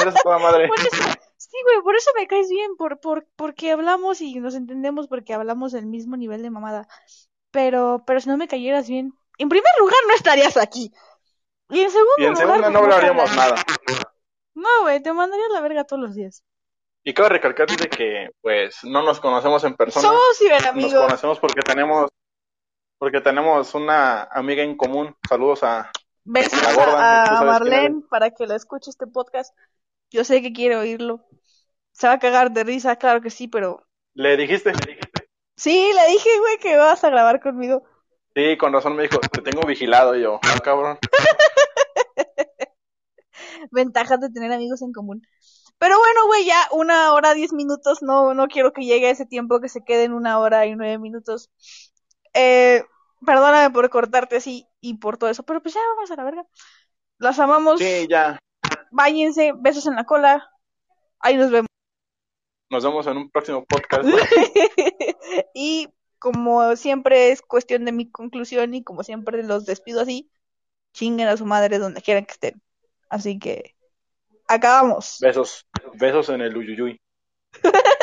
Eres toda madre. Eso, sí, güey, por eso me caes bien, por, por, porque hablamos y nos entendemos, porque hablamos el mismo nivel de mamada. Pero, pero si no me cayeras bien, en primer lugar no estarías aquí. Y en segundo Y en lugar, segunda pues, no hablaríamos hablaríamos. nada. No, güey, te mandaría a la verga todos los días. Y cabe recalcar de que, pues, no nos conocemos en persona. Somos Nos ciberamigos. conocemos porque tenemos, porque tenemos una amiga en común. Saludos a, Besos gorda, a, Marlene para que la escuche este podcast. Yo sé que quiere oírlo. Se va a cagar de risa, claro que sí, pero... le dijiste. Sí, le dije, güey, que vas a grabar conmigo. Sí, con razón me dijo, te tengo vigilado. Y yo, ah, cabrón. Ventajas de tener amigos en común. Pero bueno, güey, ya una hora, diez minutos. No, no quiero que llegue ese tiempo que se quede en una hora y nueve minutos. Eh, perdóname por cortarte así y por todo eso, pero pues ya vamos a la verga. Las amamos. Sí, ya. Váyanse, besos en la cola. Ahí nos vemos. Nos vemos en un próximo podcast. y como siempre es cuestión de mi conclusión y como siempre los despido así, chinguen a su madre donde quieran que estén. Así que acabamos. Besos. Besos en el uyuyuy.